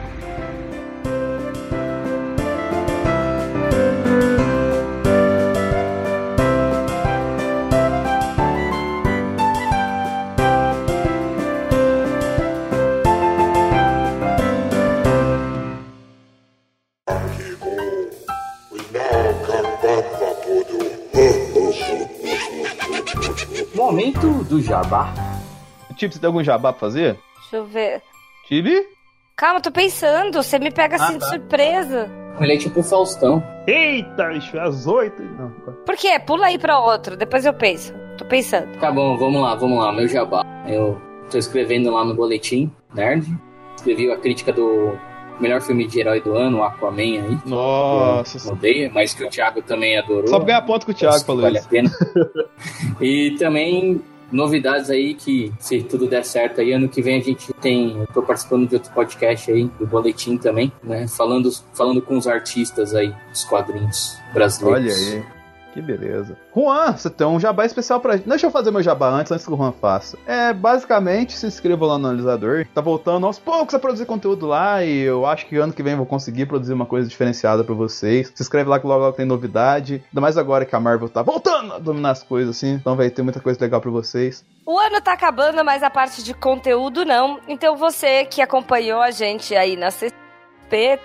Jabá. Tipo, você tem algum jabá pra fazer? Deixa eu ver. Tibi? Calma, tô pensando. Você me pega assim Ah, de tá. surpresa. Ele é tipo o Faustão. Eita, bicho, é às oito. Não. Por quê? Pula aí pra outro, depois eu penso. Tô pensando. Tá bom, vamos lá, vamos lá, meu jabá. Eu tô escrevendo lá no Boletim Nerd. Escrevi a crítica do melhor filme de herói do ano, o Aquaman aí. Nossa. Eu Odeio, mas que o Thiago também adorou. Só pra ganhar ponto com o Thiago que falou vale isso. a pena. e também novidades aí que, se tudo der certo aí, ano que vem a gente tem. Eu tô participando de outro podcast aí, do Boletim também, né? Falando, falando com os artistas aí dos quadrinhos Olha brasileiros. aí. Que beleza. Juan, você tem um jabá especial pra gente. Deixa eu fazer meu jabá antes, antes que o Juan faça. É, basicamente, se inscreva lá no analisador. Tá voltando aos poucos a produzir conteúdo lá e eu acho que ano que vem vou conseguir produzir uma coisa diferenciada pra vocês. Se inscreve lá que logo, logo tem novidade. Ainda mais agora que a Marvel tá voltando a dominar as coisas, assim. Então vai ter muita coisa legal pra vocês. O ano tá acabando, mas a parte de conteúdo não. Então você que acompanhou a gente aí na CCP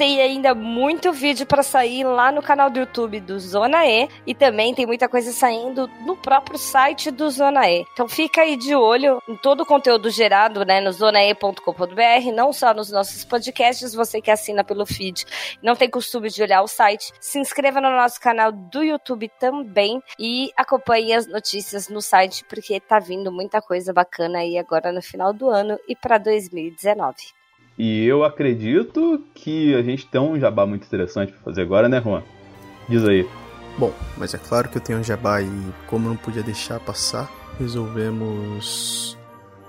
tem ainda muito vídeo pra sair lá no canal do YouTube do Zona E e também tem muita coisa saindo no próprio site do Zona E. Então fica aí de olho em todo o conteúdo gerado, né, no zonae.com.br, não só nos nossos podcasts, você que assina pelo feed, não tem costume de olhar o site, se inscreva no nosso canal do YouTube também e acompanhe as notícias no site porque tá vindo muita coisa bacana aí agora no final do ano e pra 2019. E eu acredito que a gente tem um jabá muito interessante pra fazer agora, né, Juan? Diz aí. Bom, mas é claro que eu tenho um jabá e como não podia deixar passar, resolvemos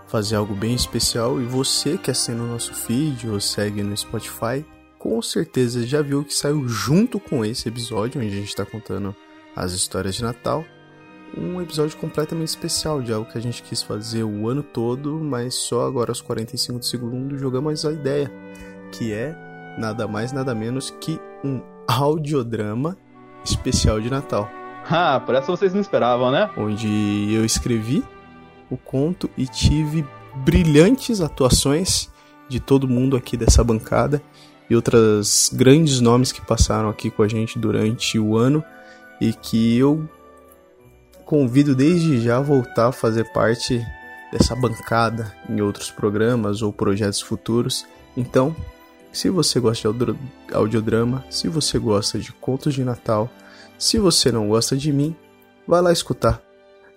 fazer algo bem especial e você que assina o nosso feed ou segue no Spotify, com certeza já viu que saiu junto com esse episódio onde a gente está contando as histórias de Natal, um episódio completamente especial de algo que a gente quis fazer o ano todo, mas só agora aos 45 de segundo jogamos a ideia, que é nada mais nada menos que um audiodrama especial de Natal. Ah, por essa vocês não esperavam, né? Onde eu escrevi o conto e tive brilhantes atuações de todo mundo aqui dessa bancada e outros grandes nomes que passaram aqui com a gente durante o ano e que eu convido desde já a voltar a fazer parte dessa bancada em outros programas ou projetos futuros. Então, se você gosta de audio- audiodrama, se você gosta de contos de Natal, se você não gosta de mim, vai lá escutar.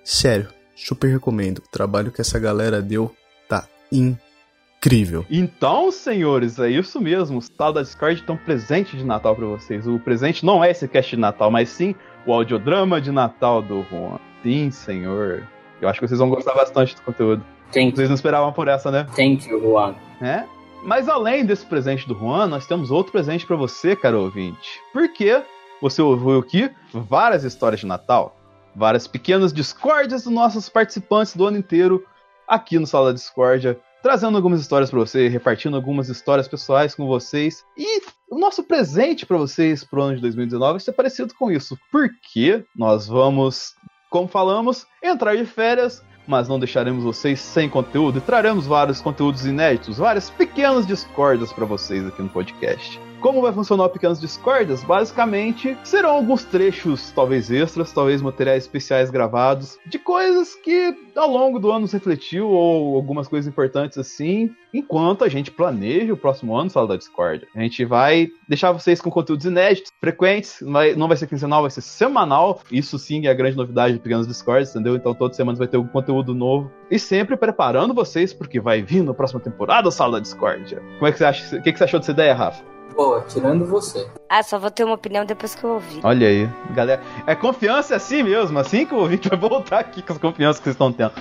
Sério, super recomendo. O trabalho que essa galera deu tá incrível. Então, senhores, é isso mesmo. Os tal da Discord tem um presente de Natal pra vocês. O presente não é esse cast de Natal, mas sim o audiodrama de Natal do Juan. Sim, senhor. Eu acho que vocês vão gostar bastante do conteúdo. Vocês não esperavam por essa, né? Thank you, Juan. É? Mas além desse presente do Juan, nós temos outro presente pra você, caro ouvinte. Porque você ouviu aqui várias histórias de Natal, várias pequenas discórdias dos nossos participantes do ano inteiro aqui no Sala da Discórdia, trazendo algumas histórias pra você, repartindo algumas histórias pessoais com vocês. E o nosso presente pra vocês pro ano de 2019 vai ser parecido com isso. Porque nós vamos, como falamos, entrar de férias, mas não deixaremos vocês sem conteúdo e traremos vários conteúdos inéditos, várias pequenas discórdias pra vocês aqui no podcast. Como vai funcionar o Pequenas Discordas? Basicamente, serão alguns trechos, talvez extras, talvez materiais especiais gravados, de coisas que ao longo do ano nos refletiu, ou algumas coisas importantes assim, enquanto a gente planeja o próximo ano Sala da Discord. A gente vai deixar vocês com conteúdos inéditos, frequentes, não vai, ser quinzenal, vai ser semanal. Isso sim é a grande novidade do Pequenos Discords, entendeu? Então toda semana vai ter algum conteúdo novo. E sempre preparando vocês, porque vai vir na próxima temporada Sala da Discord. Como é que você acha? O que você achou dessa ideia, Rafa? Boa, tirando você. Ah, só vou ter uma opinião depois que eu ouvir. Olha aí, galera. É confiança assim mesmo, assim que o ouvinte vai voltar aqui com as confianças que vocês estão tendo.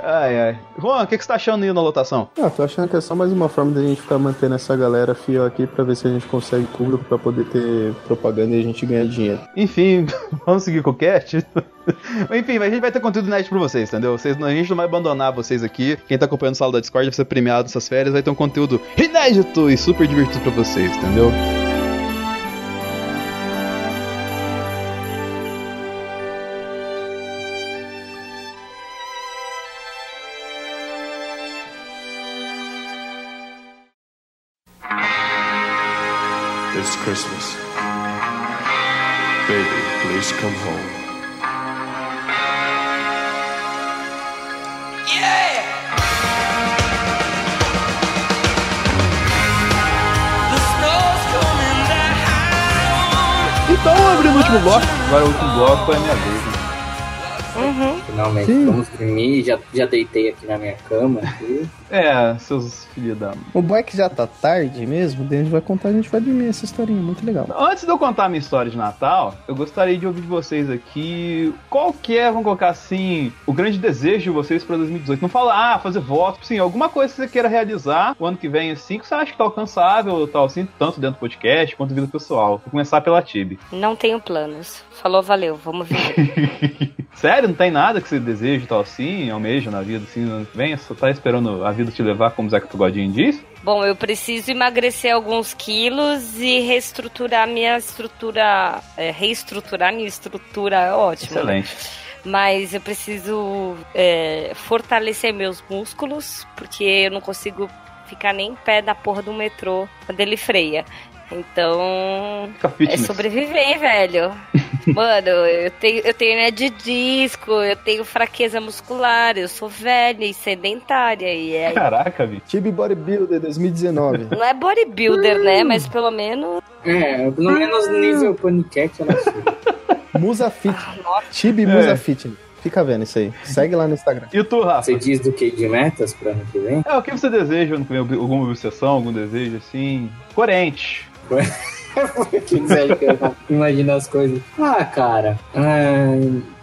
Ai, ai. Juan, o que, que você tá achando aí na lotação? Ah, tô achando que é só mais uma forma da gente ficar mantendo essa galera fiel aqui pra ver se a gente consegue público pra poder ter propaganda e a gente ganhar dinheiro. Enfim, vamos seguir com o cast? Enfim, a gente vai ter conteúdo inédito pra vocês, entendeu? Vocês, a gente não vai abandonar vocês aqui. Quem tá acompanhando o Sala da Discord vai ser premiado nessas férias, vai ter um conteúdo inédito e super divertido pra vocês, entendeu? This Christmas, baby, please come home. Abrindo o último bloco. Agora o último bloco é minha vez. Finalmente, Sim. vamos dormir. Já, já deitei aqui na minha cama. Aqui. É, seus filhos da. O boy que já tá tarde mesmo, daí a gente vai contar, a gente vai dormir essa historinha, muito legal. Antes de eu contar a minha história de Natal, eu gostaria de ouvir de vocês aqui qual que é, vamos colocar assim, o grande desejo de vocês pra 2018. Não fala, ah, fazer voto, sim, alguma coisa que você queira realizar o ano que vem, assim, que você acha que tá alcançável, tal, assim, tanto dentro do podcast quanto vida pessoal. Vou começar pela Tibi. Não tenho planos. Falou, valeu, vamos ver. Sério, não tem nada que você deseja, tal, assim, almeja na vida, assim, no ano que vem? Só tá esperando a vida te levar, como o Zeca Pagodinho diz? Bom, eu preciso emagrecer alguns quilos e reestruturar minha estrutura. é, reestruturar minha estrutura é ótimo. né? Excelente. Mas eu preciso é, fortalecer meus músculos, porque eu não consigo ficar nem em pé da porra do metrô quando ele freia. Então. É sobreviver, velho. Mano, eu tenho, eu tenho né, de disco, eu tenho fraqueza muscular, eu sou velha e sedentária. E é, Caraca, bicho. Tibi Bodybuilder 2019. não é bodybuilder, né? Mas pelo menos. É, pelo menos nível paniquete eu não sei. Musa Fit. Tibi É. Musa Fit. Fica vendo isso aí. Segue lá no Instagram. E tu, Rafa? Você diz do que de metas pra ano que vem? É, o que você deseja ano que vem? Alguma obsessão, algum desejo, assim? Coerente. que desejo que eu imagino as coisas. Ah, cara,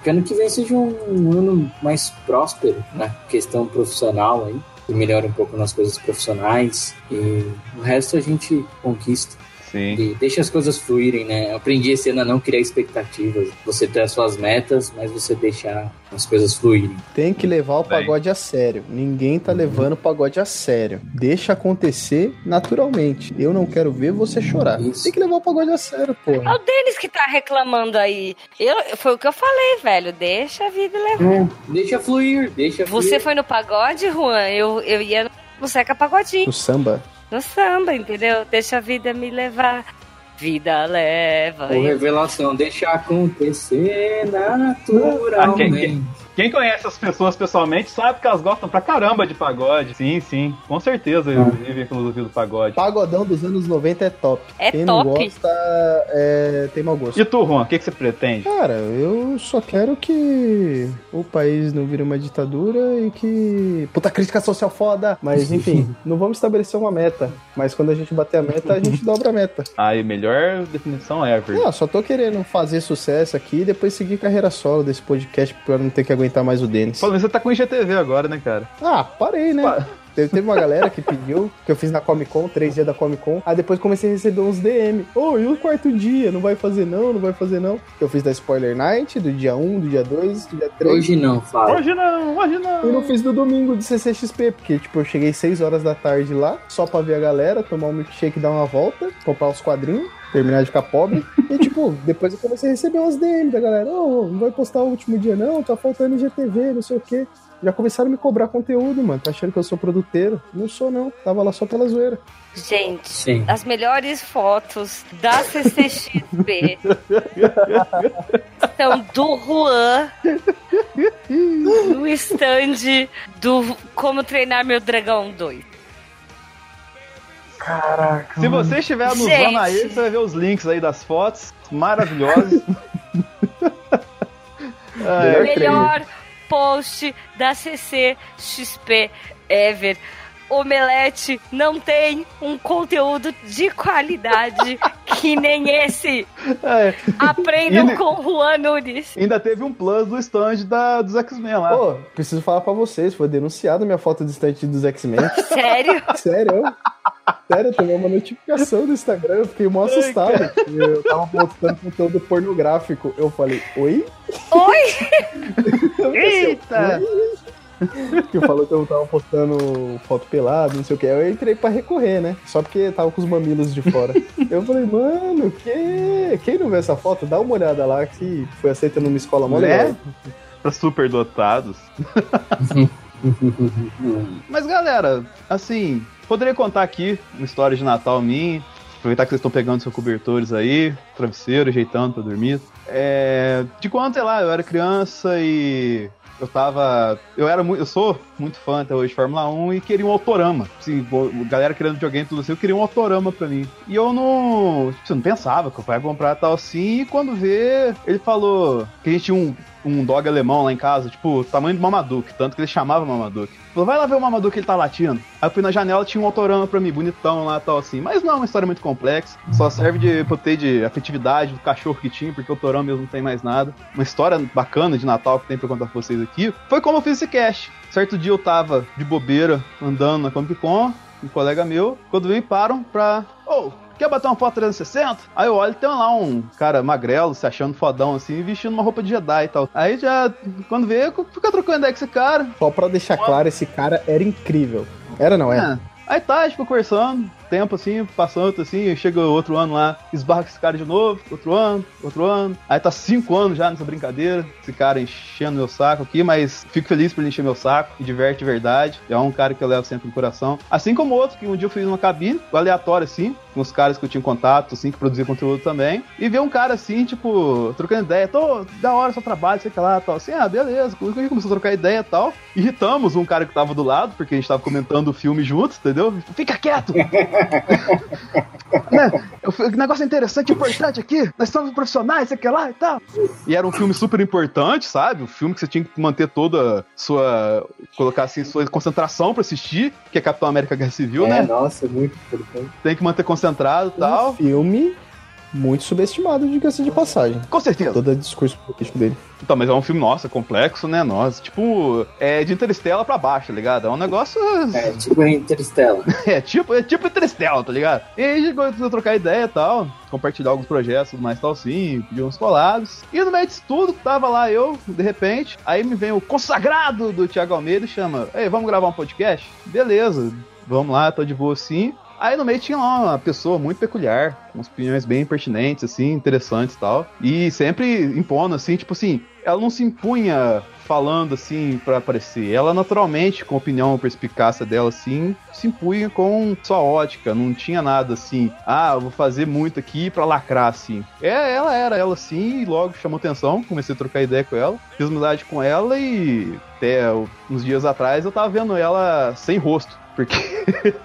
que ano que vem seja um ano mais próspero na questão profissional aí. Que melhore um pouco nas coisas profissionais. E o resto a gente conquista. Sim. E deixa as coisas fluírem, né? Eu aprendi esse ano a não criar expectativas. Você ter as suas metas, mas você deixar as coisas fluírem. Tem que levar o pagode a sério. Ninguém tá levando o pagode a sério. Deixa acontecer naturalmente. Eu não quero ver você chorar. Tem que levar o pagode a sério, É porra. o Denis que tá reclamando aí. Eu, foi o que eu falei, velho. Deixa a vida levar. É, deixa fluir, deixa Você fluir. foi no pagode, Juan? Eu, eu ia no Seca Pagodinho. O samba. No samba, entendeu? Deixa a vida me levar. Vida leva. Revelação, deixa acontecer naturalmente. Quem- conhece as pessoas pessoalmente sabe que elas gostam pra caramba de pagode. Sim, sim. Com certeza eles vivem a filosofia do pagode. Pagodão dos anos 90 é top. É Quem não top. gosta é, tem mau gosto. E tu, Juan, o que, que você pretende? Cara, eu só quero que o país não vire uma ditadura e que. Puta crítica social foda! Mas enfim, não vamos estabelecer uma meta. Mas quando a gente bater a meta, a gente dobra a meta. Aí, melhor definição ever. Não, só tô querendo fazer sucesso aqui e depois seguir carreira solo desse podcast pra não ter que aguentar mais o Denis. Pelo menos você tá com o IGTV agora, né, cara? Ah, parei, né? Teve, teve uma galera que pediu, que eu fiz na Comic Con, três dias da Comic Con. Aí depois comecei a receber uns DM. Ô, e o quarto dia? Não vai fazer não? Não vai fazer não? Que eu fiz da Spoiler Night, do dia 1, do dia 2, do dia 3. Hoje não, Fábio. Hoje não, hoje não. Eu não fiz do domingo de CCXP, porque, tipo, eu cheguei 6 horas da tarde lá, só pra ver a galera, tomar um milkshake, dar uma volta, comprar os quadrinhos, terminar de ficar pobre. e, tipo, depois eu comecei a receber umas DM da galera. Ô, não vai postar o último dia não, tá faltando GTV, não sei o quê. Já começaram a me cobrar conteúdo, mano. Tá achando que eu sou produteiro? Não sou, não. Tava lá só pela zoeira. Gente, Sim. as melhores fotos da CCXP são do Juan no stand do Como Treinar Meu Dragão 2. Caraca. Se você estiver nos vendo aí, você vai ver os links aí das fotos maravilhosos. Ai, Melhor post da CCXP ever. Omelete não tem um conteúdo de qualidade que nem esse. É. Aprendam E- com Juan Nunes. Ainda teve um plus do stand da, dos X-Men lá. Pô, preciso falar pra vocês, foi denunciada minha foto do estante dos X-Men. Sério? Sério? Sério, eu tomei uma notificação do Instagram, eu fiquei mó assustado. Eu tava postando conteúdo pornográfico. Eu falei, oi? Oi? Eita! Que falou que eu tava postando foto pelado, não sei o que. Eu entrei pra recorrer, né? Só porque tava com os mamilos de fora. Eu falei, mano, que... quem não vê essa foto, dá uma olhada lá que foi aceita numa escola mó Né? legal. Pra superdotados. Mas galera, assim, poderia contar aqui uma história de Natal minha. Aproveitar que vocês estão pegando seus cobertores aí, travesseiro, ajeitando pra dormir. É, de quando, sei lá, eu era criança e eu tava. Eu era muito. Eu sou muito fã até hoje de Fórmula 1 e queria um autorama. Assim, galera querendo videogame tudo assim, eu queria um autorama pra mim. E eu não. Tipo, eu não pensava que pai ia comprar tal assim. E quando vê, ele falou que a gente tinha um, um dog alemão lá em casa, tipo, tamanho do Mamaduke, tanto que ele chamava Mamaduke. Falou, vai lá ver o Mamaduke, ele tá latindo. Aí eu fui na janela, tinha um autorama pra mim, bonitão lá tal assim. Mas não é uma história muito complexa, só serve de pra ter de afetividade do cachorro que tinha, porque o autorama mesmo não tem mais nada. Uma história bacana de Natal que tem pra contar pra vocês aqui. Foi como eu fiz esse cast. Certo dia eu tava de bobeira andando na Comic Con, um colega meu, quando vem param pra. Quer bater uma foto 360? Aí eu olho e tem lá um cara magrelo, se achando fodão assim, vestindo uma roupa de Jedi e tal. Aí já, quando vê, fica trocando ideia com esse cara. Só pra deixar claro, esse cara era incrível. Era, não é? É. Aí tá, tipo, conversando, tempo assim, passando assim, chega outro ano lá, esbarra com esse cara de novo, outro ano, outro ano. Aí tá cinco anos já nessa brincadeira, esse cara enchendo meu saco aqui, mas fico feliz por ele encher meu saco, me diverte de verdade. É um cara que eu levo sempre no coração. Assim como outro, que um dia eu fiz uma cabine, aleatório assim, com os caras que eu tinha contato, assim, que produzia conteúdo também. E ver um cara assim, tipo, trocando ideia, tô da hora seu trabalho, sei que lá, tal. Assim, ah, beleza. A gente começou a trocar ideia e tal. Irritamos um cara que tava do lado, porque a gente tava comentando o filme juntos, entendeu? Fica quieto! né? O negócio interessante, importante aqui, nós somos profissionais, sei que lá e tal. E era um filme super importante, sabe? Um filme que você tinha que manter toda a sua. colocar assim, sua concentração pra assistir, que é Capitão América Guerra Civil, É, né? nossa, muito importante. Tem que manter concentrado e tal. Um filme muito subestimado, diga-se de passagem. Com certeza. Todo o discurso político dele. Então, mas é um filme, nossa, complexo, né? Nossa, tipo, é de Interestela pra baixo, tá ligado? É um negócio. É, tipo Interestela. é, tipo, é tipo Interestela, tá ligado? E aí a gente começou a trocar ideia e tal, compartilhar alguns projetos, mais tal, sim, pedir uns colados. E no meio disso tudo, tava lá eu, de repente, aí me vem o consagrado do Thiago Almeida e chama: Ei, vamos gravar um podcast? Beleza, vamos lá, tô de boa assim. Aí no meio tinha lá uma pessoa muito peculiar, com opiniões bem pertinentes, assim, interessantes e tal. E sempre impondo, assim, tipo assim, ela não se impunha falando assim pra aparecer. Ela naturalmente, com a opinião perspicácia dela, assim, se impunha com sua ótica. Não tinha nada assim, ah, vou fazer muito aqui pra lacrar, assim. É, ela era ela assim, e logo chamou atenção, comecei a trocar ideia com ela, fiz amizade com ela e até uns dias atrás eu tava vendo ela sem rosto. Porque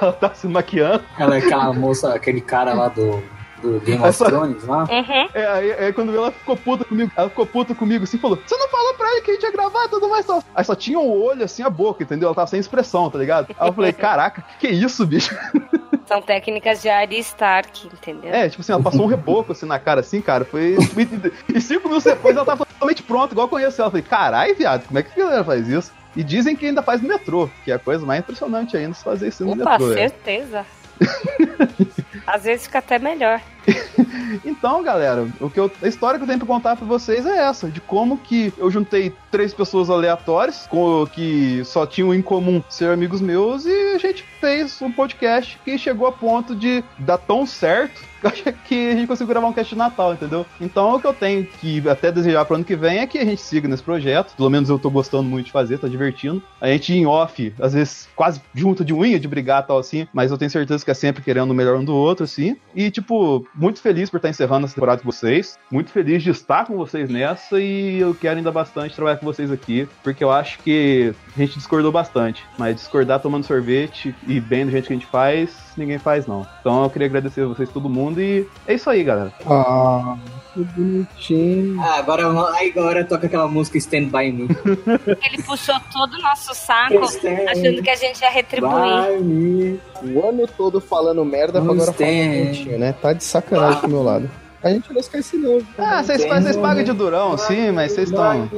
ela tá se maquiando. Ela é aquela moça, aquele cara lá do, do Game of Essa- Thrones lá. É, aí, aí quando ela ficou puta comigo, ela ficou puta comigo assim, falou: Você não falou pra ele que a gente ia gravar e tudo mais tal. Aí só tinha o olho assim, a boca, entendeu? Ela tava sem expressão, tá ligado? Aí eu falei: Caraca, que que é isso, bicho? São técnicas de Arya Stark, entendeu? É, tipo assim, ela passou um reboco assim na cara, assim, cara. Foi. E cinco minutos depois ela tava totalmente pronta, igual eu conheço ela. Eu falei: Carai, viado, como é que a galera faz isso? E dizem que ainda faz no metrô, que é a coisa mais impressionante ainda se fazer isso no Opa, metrô. é. certeza. Às vezes fica até melhor. Então, galera, o que eu- a história que eu tenho pra contar pra vocês é essa, de como que eu juntei três pessoas aleatórias, com, que só tinham em comum ser amigos meus, e a gente fez um podcast que chegou a ponto de dar tão certo que a gente conseguiu gravar um cast de Natal, entendeu? Então o que eu tenho que até desejar pro ano que vem é que a gente siga nesse projeto. Pelo menos eu tô gostando muito de fazer, tá divertindo. A gente em off, às vezes quase junta de unha de brigar tal assim, mas eu tenho certeza que é sempre querendo o melhor um do outro, assim. E, tipo, muito feliz por estar encerrando essa temporada com vocês. Muito feliz de estar com vocês nessa e eu quero ainda bastante trabalhar com vocês aqui, porque eu acho que a gente discordou bastante. Mas discordar tomando sorvete e bem do jeito que a gente faz, ninguém faz, não. Então eu queria agradecer a vocês, todo mundo, e é isso aí, galera. Ah, que bonitinho. Ah, agora, agora toca aquela música Stand By Me. Ele puxou todo o nosso saco, achando que a gente ia retribuir. O ano todo falando merda pra agora falar Stand. bonitinho, né? Tá de sacanagem do meu lado. A gente não esquece não. Ah, vocês, vocês pagam de durão, sim, mas vocês estão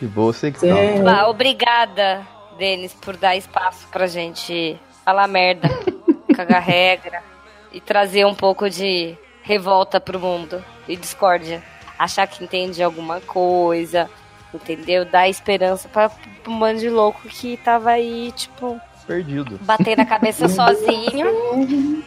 de boa, eu sei que estão. Ah, obrigada, Denis, por dar espaço pra gente falar merda, cagar regra e trazer um pouco de revolta pro mundo e discórdia. Achar que entende alguma coisa, entendeu? Dar esperança pra, pro bando de louco que tava aí, tipo, Perdido. bater na cabeça sozinho.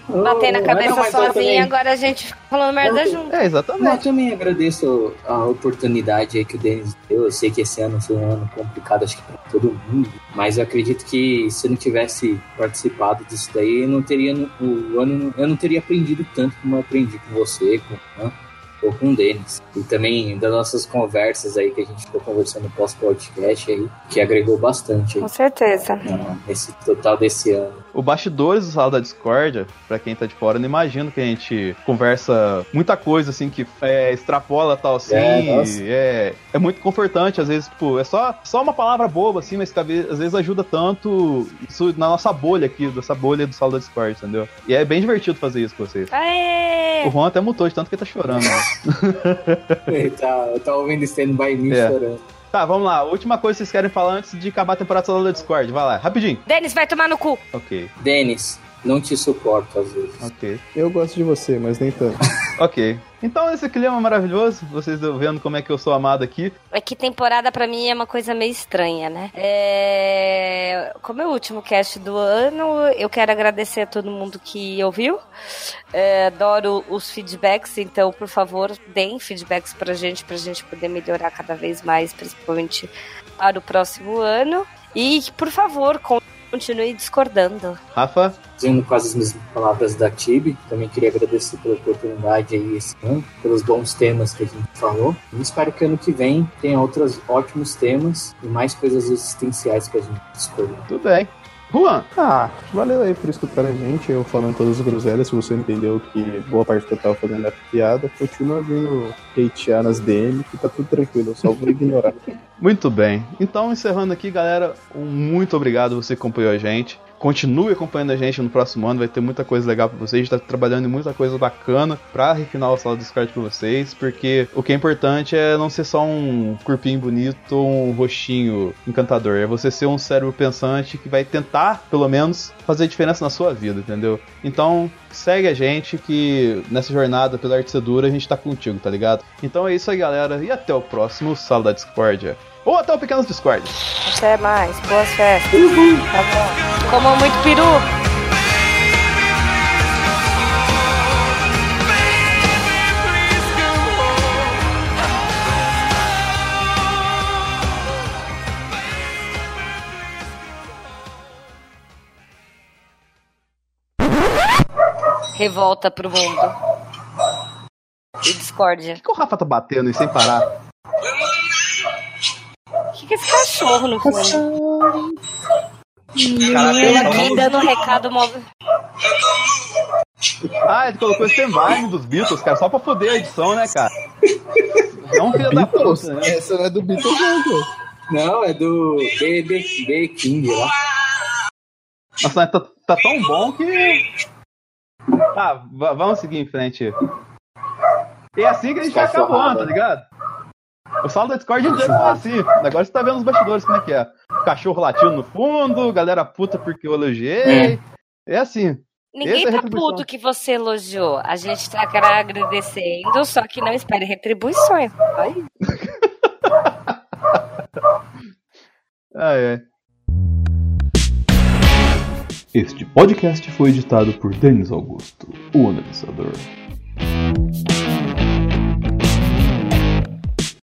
Bater na cabeça Não, eu sozinho também- agora a gente fica falando merda junto. É, exatamente. Eu também agradeço a oportunidade aí que o Denis deu. Eu sei que esse ano foi um ano complicado, acho que pra todo mundo. Mas eu acredito que se eu não tivesse participado disso daí, eu não teria o ano, eu não teria aprendido tanto como eu aprendi com você, com o Com o Denis. E também das nossas conversas aí que a gente ficou conversando pós-podcast aí, que agregou bastante aí, Com certeza. nesse total desse ano. O bastidores do Sala da Discórdia, pra quem tá de fora, não imagino que a gente conversa muita coisa, assim, que é, extrapola tal, assim, É, é, é muito confortante, às vezes, tipo, é só, só uma palavra boba, assim, mas que às vezes ajuda tanto isso na nossa bolha aqui, dessa bolha do Sala da Discord, entendeu? E é bem divertido fazer isso com vocês. Aê! O Juan até mutou de tanto que ele tá chorando. né? Ele tá, eu tava ouvindo Stand By Me É. chorando. Tá, vamos lá. Última coisa que vocês querem falar antes de acabar a temporada do Sala da Discord. Vai lá, rapidinho. Denis, vai tomar no cu. Ok, Denis, não te suporto às vezes. ok. Eu gosto de você, mas nem tanto. Ok. Então, esse clima maravilhoso, vocês vendo como é que eu sou amado aqui. É que temporada pra mim é uma coisa meio estranha, né? É... Como é o último cast do ano, eu quero agradecer a todo mundo que ouviu. É, adoro os feedbacks, então, por favor, deem feedbacks pra gente, pra gente poder melhorar cada vez mais, principalmente para o próximo ano. E, por favor, continue discordando. Rafa? Dizendo quase as mesmas palavras da Tibi, também queria agradecer pela oportunidade aí esse ano, pelos bons temas que a gente falou. E espero que ano que vem tenha outros ótimos temas e mais coisas existenciais que a gente escolha. Tudo bem. Juan? Ah, valeu aí por escutar a gente, eu falando todas as groselhas. Se você entendeu que boa parte que eu tava fazendo é piada, continua vindo hatear nas DM, que tá tudo tranquilo, eu só vou ignorar. Muito bem. Então, encerrando aqui, galera, um muito obrigado você que acompanhou a gente. Continue acompanhando a gente no próximo ano, vai ter muita coisa legal pra vocês. A gente tá trabalhando em muita coisa bacana pra refinar o sala do Discord pra vocês, porque o que é importante é não ser só um corpinho bonito um rostinho encantador, é você ser um cérebro pensante que vai tentar, pelo menos, fazer diferença na sua vida, entendeu? Então, segue a gente que nessa jornada pela arte dura a gente tá contigo, tá ligado? Então é isso aí, galera, e até o próximo Sala da Discordia. Ou até o Pequenos Discord. Até mais, boas festas. Tá bom. Comam muito peru. Revolta pro mundo. E discórdia. Por que o Rafa tá batendo e sem parar? Que, que é esse cachorro no fundo? Caraca, Ele eu aqui não- dando um recado móvel. Ah, ele colocou esse stand dos Beatles, cara, só pra foder a edição, né, cara? Não, filho da puta, né? Essa não é do Beatles, não, pô. Não, é do BB, B King lá. Nossa, tá, tá tão bom que. Tá, va- vamos seguir em frente. E é assim que a gente vai acabando, tá ligado? O sala da Discord inteiro foi assim. Agora você tá vendo os bastidores como é que é. Cachorro latindo no fundo, galera puta porque eu elogiei. É, assim. Ninguém Essa é tá puto que você elogiou. A gente tá agradecendo, só que não espere retribuições. Vai. Ah, é. Este podcast foi editado por Denis Augusto, o analisador.